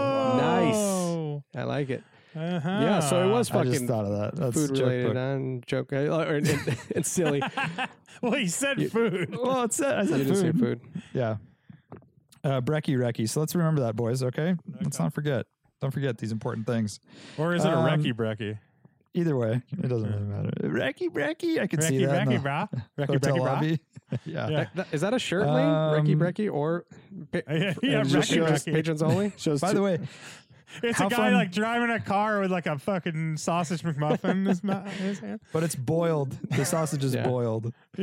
I like it. Uh-huh. Yeah, so it was I just fucking thought of that. That's food related book. on joke uh, or, and, and, (laughs) and silly. (laughs) well, he said You- food. Well, it's I You said didn't say food. food. Yeah. Uh, brekkie recce. So let's remember that, boys. Okay? let's not forget. Don't forget these important things. Or is it a Um, Recky Brecky? Either way, it doesn't really matter. Recce brekkie. I can see that. in Brecky, the. (laughs) Recky Brecky, brah. lobby. yeah. Yeah. That- is that a shirt lane? Brekkie Um, Brekkie or pa- Yeah, yeah, and just Brekkie patrons only? Shows By two- the way, It's How a guy fun- like driving a car with like a fucking sausage McMuffin in his, mouth, in his hand. but it's boiled. The sausage is Yeah. boiled. (laughs)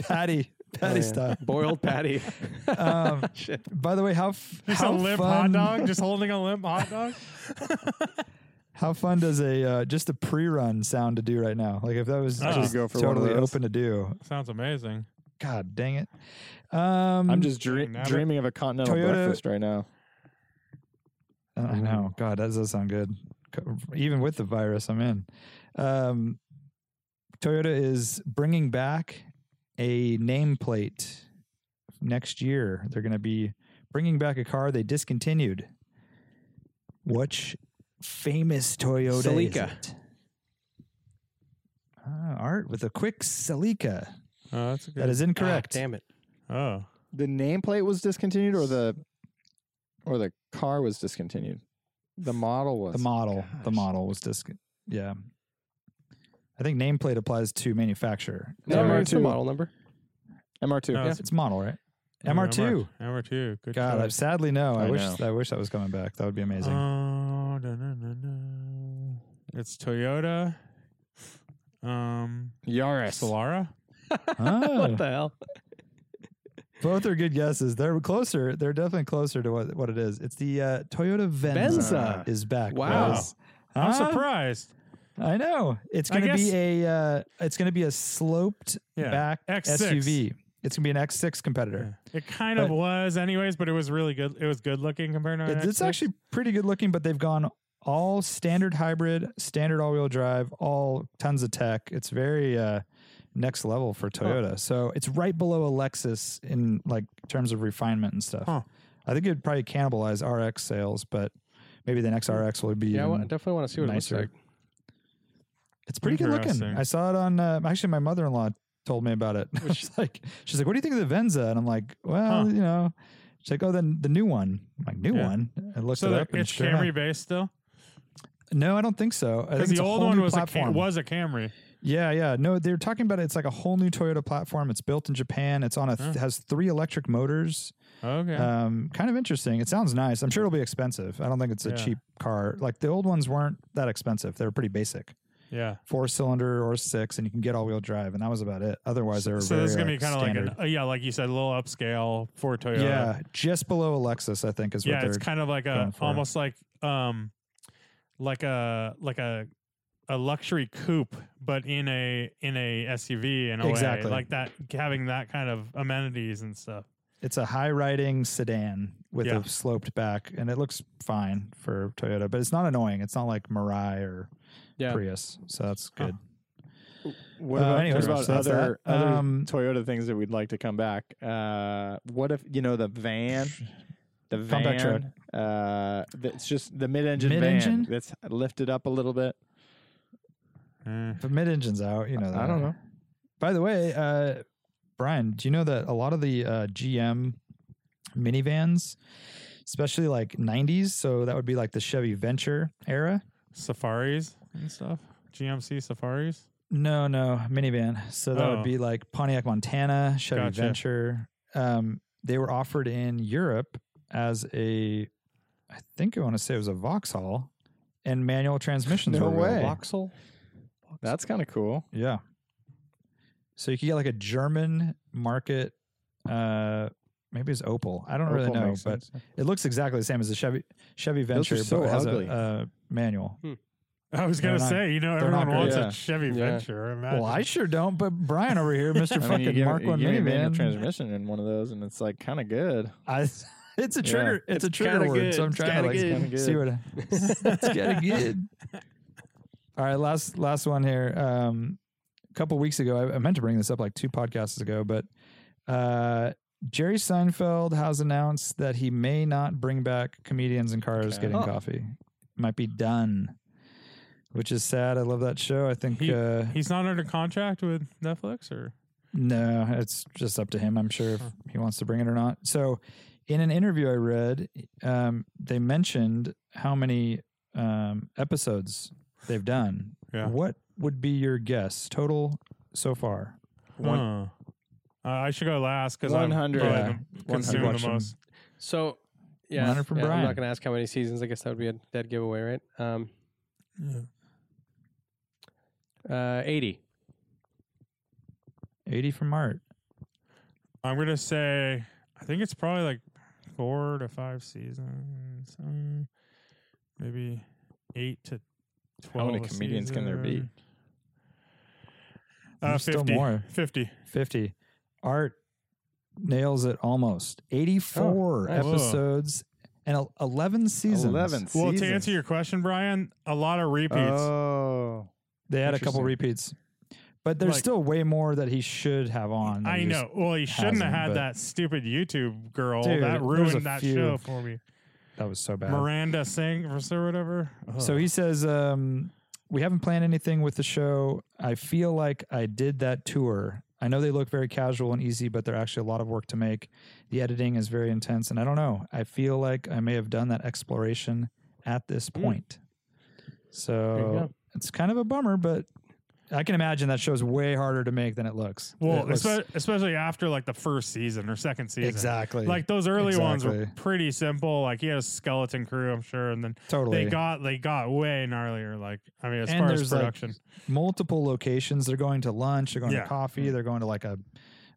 Patty, patty Oh, yeah. style. Boiled patty. Um, (laughs) Shit. by the way, how f- Just how a limp fun, hot dog, just holding a limp hot dog. (laughs) How fun does a uh, just a pre-run sound to do right now? Like if that was Oh. just Go for one of totally those. open to do. Sounds amazing. God dang it! Um, I'm just dream- Nabbit. dreaming of a continental Toyota- breakfast right now. I know. God, that does sound good. Even with the virus, I'm in. Um, Toyota is bringing back a nameplate next year. They're going to be bringing back a car they discontinued. Which famous Toyota is Celica. it? Ah, Art with a quick Celica. Oh, that's a good. That is incorrect. Ah, damn it. Oh, The nameplate was discontinued, or the or the car was discontinued. The model was the model. The model was disc. Yeah. I think nameplate applies to manufacturer. Is No, that no, right? it's model number. MR2. No, yeah. it's- It's model, right? yeah, MR2. MR2. Good God, I choice. sadly no. I, I wish know. I wish that was coming back. That would be amazing. Oh, no, no, no, no. It's Toyota. Um, Yaris. Solara. (laughs) Oh, (laughs) What the hell? Both are good guesses. They're closer. They're definitely closer to what, what it is. It's the uh, Toyota Venza, Venza. is back. Wow. boys. I'm Huh? surprised. I know. It's going to be a uh, it's going to be a sloped Yeah, back X6. SUV. It's going to be an X6 competitor. It kind of was, anyways, but it was really good. It was good looking compared to. an It's, it's X6. actually pretty good looking, but they've gone all standard hybrid, standard all wheel drive, all tons of tech. It's very uh, next level for Toyota. So it's right below a Lexus in like terms of refinement and stuff. Huh. I think it'd probably cannibalize RX sales, but maybe the next RX will be. Yeah, I definitely want to see what nicer. it looks like. it's pretty good looking. I saw it on. Uh, actually, my mother in law told me about it. (laughs) she's like, she's like, "What do you think of the Venza?" And I'm like, "Well, Huh. you know." She's like, "Oh, then the new one." I'm like, "New Yeah. one?" I looked So it the- up, and it's sure enough- Camry based still. No, I don't think so. I Because think the old one new was a platform. Cam- was a Camry. Yeah, yeah. No, they're talking about it. It's like a whole new Toyota platform. It's built in Japan. It's on a th- has three electric motors. Okay. Um, kind of interesting. It sounds nice. I'm sure it'll be expensive. I don't think it's a Yeah. cheap car. Like the old ones weren't that expensive. They were pretty basic. yeah. Four cylinder or six, and you can get all wheel drive, and that was about it. Otherwise, they were So very, this is gonna be kind of like an uh, yeah, like you said, a little upscale for Toyota. yeah, just below a Lexus, I think is what yeah. It's kind of like a almost like um, like a like a a luxury coupe, but in a in a SUV in a Exactly. way, like that having that kind of amenities and stuff. it's a high riding sedan with Yeah. a sloped back, and it looks fine for Toyota, but it's not annoying. It's not like Mirai or Yeah. Prius, so that's Huh. good. What Uh, about, anyways, what about so other, other Um, Toyota things that we'd like to come back? Uh, what if you know the van, the van, truck. uh, it's just the mid-engine, Mid-engine? van that's lifted up a little bit. Eh. If mid engine's out, you know that. I don't know. By the way, uh, Brian, do you know that a lot of the uh, GM minivans, especially like 90s, so that would be like the Chevy Venture era? Safaris and stuff. GMC Safaris. No, no, minivan. So that Oh. would be like Pontiac Montana, Chevy Gotcha. Venture. Um, they were offered in Europe as a, I think I want to say it was a Vauxhall, and manual transmissions. No were way. Vauxhall. That's kind of cool. Yeah. So you could get like a German market, uh, maybe it's Opel. I don't really know, but sense. it looks exactly the same as the Chevy Chevy Venture, so but it has ugly. a, uh manual. I was gonna not- say, you know, everyone wants great. a Chevy Yeah. Venture. Imagine. Well, I sure don't, but Brian over here, Mr. (laughs) I mean, fucking you give, Mark you One give me a manual minivan, transmission in one of those, and it's like kind of good. I, (laughs) it's a trigger. It's, a trigger word. good. So I'm It's trying to like good. see what. I, (laughs) it's kind of good. All right, last last one here. Um, a couple weeks ago, I, I meant to bring this up like two podcasts ago, but uh, Jerry Seinfeld has announced that he may not bring back comedians in cars Okay. getting Huh. coffee. Might be done, which is sad. I love that show. I think He- uh, He's not under contract with Netflix, or no, it's just up to him. I'm sure if he wants to bring it or not. So, in an interview I read, um, they mentioned how many um, episodes they've done. Yeah. What would be your guess total so far? Huh. Uh, I should go last because I'm 100. Yeah. the- consume the most. So, yeah, 100 from yeah, I'm not going to ask how many seasons. I guess that would be a dead giveaway, right? Um, uh, 80. 80 from Art. I'm gonna say I think it's probably like four to five seasons, um, maybe eight to How many a comedians can there be? Uh, There's still more. 50. 50. Art nails it almost. 84 nice. Whoa. episodes and el- 11 seasons. 11 Well, to answer your question, Brian, a lot of repeats. Oh, They had a couple Interesting. repeats. But there's Like- still way more that he should have on. that I he just- know. Well, he shouldn't have hasn't, had but- that stupid YouTube girl Dude, that there's a ruined that few. show for me. That was so bad. Miranda Singh or whatever. So he says, um, We haven't planned anything with the show. I feel like I did that tour. I know they look very casual and easy, but they're actually a lot of work to make. The editing is very intense. And I don't know. I feel like I may have done that exploration at this point. you So it's kind of a bummer, but I can imagine that show's way harder to make than it looks. Well, It looks- especially after like the first season or second season. exactly. Like those early ones were pretty simple. Like he had a skeleton crew, I'm sure, and then totally. they got they got way gnarlier. Like I mean, as And far as there's, like, production, multiple locations. They're going to lunch. They're going Yeah. to coffee. They're going to like a,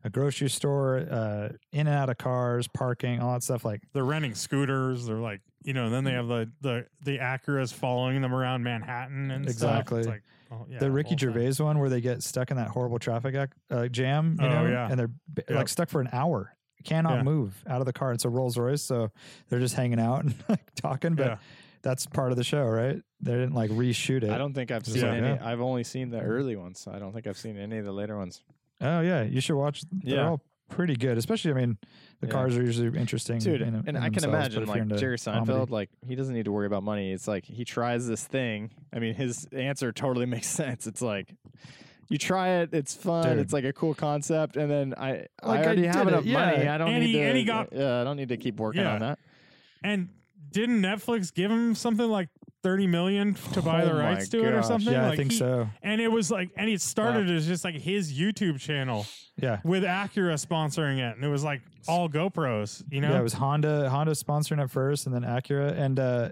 a grocery store, uh, in and out of cars, parking, all that stuff. Like, they're renting scooters. They're like, you know, then they have the the the Acuras following them around Manhattan and Exactly. Stuff. It's like oh, yeah, the Ricky whole thing. Gervais one where they get stuck in that horrible traffic ac- uh, jam, you Oh, know, yeah. and they're Yep. like stuck for an hour, cannot Yeah. move out of the car. It's a Rolls Royce, so they're just hanging out and (laughs) like talking. But Yeah. that's part of the show, right? They didn't like reshoot it. I don't think I've seen like, any. I've only seen the early ones. I don't think I've seen any of the later ones. oh yeah, you should watch. They're Yeah. all pretty good. Especially, I mean, the Yeah. cars are usually interesting, Dude, in- and in I can themselves, but imagine if like into Jerry comedy- Seinfeld, like he doesn't need to worry about money. It's like he tries this thing. I mean, his answer totally (laughs) makes sense. It's like you try it, it's fun, Dude. it's like a cool concept, and then I Like, I I already did have it, enough money. yeah. I don't And need he- to. and he got- yeah, I don't need to keep working Yeah. on that. And didn't Netflix give him something like thirty million to buy the Oh my rights to it or gosh. something. Yeah, I Like, think he- so. And it was like, and it started as just like his YouTube channel Yeah. with Acura sponsoring it, and it was like all GoPros. You know, Yeah, it was Honda Honda sponsoring it first and then Acura. And uh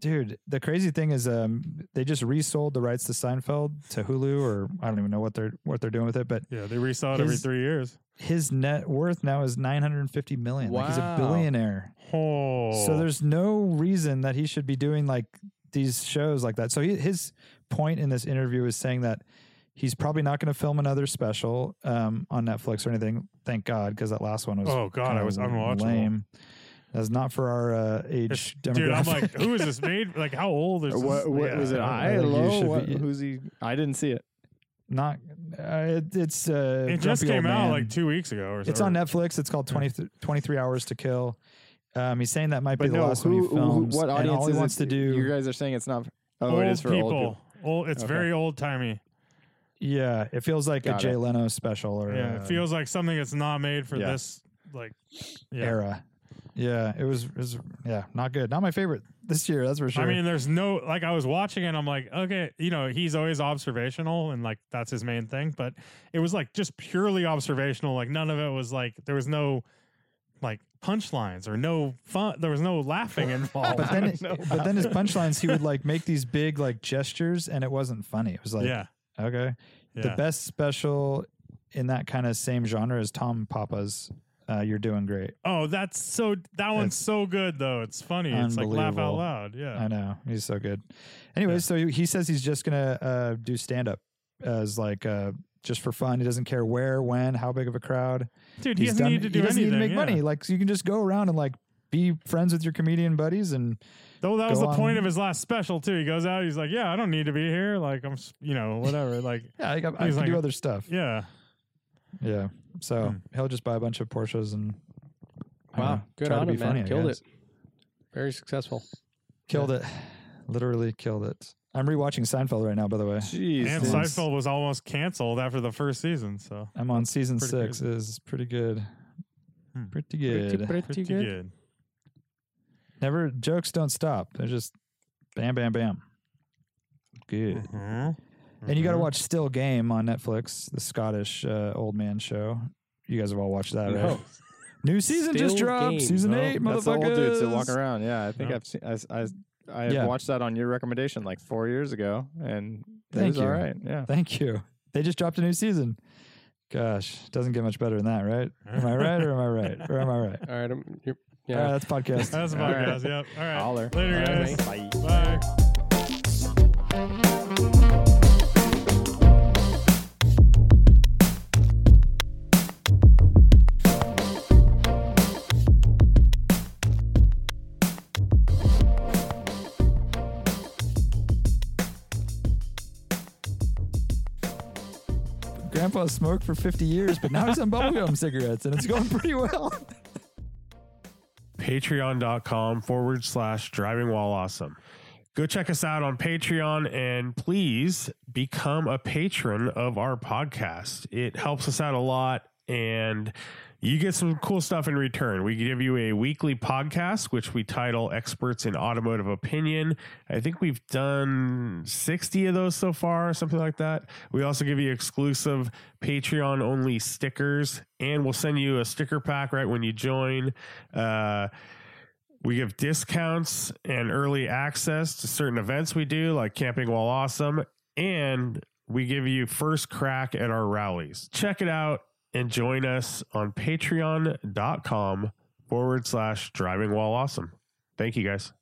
dude, the crazy thing is um they just resold the rights to Seinfeld to Hulu or I don't even know what they're what they're doing with it, but yeah, they resaw it every His- three years. his net worth now is 950 million. Like he's a Wow. billionaire. Oh, So there's no reason that he should be doing like these shows like that. So he, his point in this interview is saying that he's probably not going to film another special um, on Netflix or anything. Thank God, because that last one was Oh, God, kinda it was unwatchable. Lame. That's not for our uh, age It's- demographic. dude, I'm like, who is this made? Like, how old is this? What, what Yeah, was it? I don't know. hello. What, be- who's he? I didn't see it. not. Uh, it, it's uh, It just came out Man. like two weeks ago or something. It's on Netflix. It's called 20, 23 Hours to Kill. Um, he's saying that might be But the no, last who, one he who- films. what and audience all he is wants it? to do. You guys are saying it's not. Oh, old it is for people. old people. Old- it's Okay. very old timey. Yeah, it feels like Got a Jay it. Leno special or Yeah, uh, it feels like something that's not made for Yeah. this like yeah. era. Yeah, it was, it was yeah, not good. Not my favorite this year, that's for sure. I mean, there's no like I was watching it. I'm like, okay, you know, he's always observational and like that's his main thing. But it was like just purely observational. Like none of it was like there was no like punchlines or no fun. There was no laughing involved. but then, (laughs) but then his punchlines, he would like make these big like gestures, and it wasn't funny. It was like, yeah, okay. The best special in that kind of same genre is Tom Papa's. Uh, You're doing great. Oh, that's so. That one's It's so good though. It's funny. It's like laugh out loud. Yeah. I know he's so good. Anyways, so he- he says he's just gonna uh, do stand up as like uh, just for fun. He doesn't care where, when, how big of a crowd. Dude, he He's doesn't done- need to do anything. he doesn't anything. need to make yeah. money. Like so you can just go around and like be friends with your comedian buddies and Though that was go the point of his last special too. He goes out. He's like, "Yeah, I don't need to be here. Like I'm, you know, whatever. (laughs) Like, yeah, I, got, I can like- do other stuff. yeah, Yeah. So Hmm. he'll just buy a bunch of Porsches and Wow, know, good try to on be him, man. funny, I Killed it. Very successful. Killed it. (laughs) Literally killed it. I'm rewatching Seinfeld right now, by the way. Jeez. and dude. Seinfeld was almost canceled after the first season. So I'm on season Pretty six. good. is pretty good. Hmm. Pretty good. Pretty, pretty good. good. Never jokes don't stop. They're just bam, bam, bam. Good. Mhm. And you got to Mhm. watch Still Game on Netflix, the Scottish uh, old man show. You guys have all watched that, right? No. New season just dropped. Game. Season No, eight, That's the old dudes that walk around. Yeah, I think Yeah. I've seen. I, I, I Yeah. watched that on your recommendation like four years ago, and it Thank was you. all right. Yeah. Thank you. They just dropped a new season. Gosh, doesn't get much better than that, right? Am I right or am I right? Or am I right? (laughs) All right. I'm, you're, yeah. right, that's podcast. (laughs) That's a All right. podcast. Yep. All right. Holler. Later, All right, guys. mate. Bye. Grandpa smoked for 50 years, but now he's on bubblegum cigarettes and it's going pretty well. patreon.com forward slash driving while awesome. Go check us out on Patreon and please become a patron of our podcast. It helps us out a lot and you get some cool stuff in return. We give you a weekly podcast, which we title Experts in Automotive Opinion. I think we've done 60 of those so far, or something like that. We also give you exclusive Patreon only stickers, and we'll send you a sticker pack right when you join. Uh, we give discounts and early access to certain events we do, like Camping While Awesome, and we give you first crack at our rallies. Check it out and join us on patreon.com forward slash driving while awesome. Thank you guys.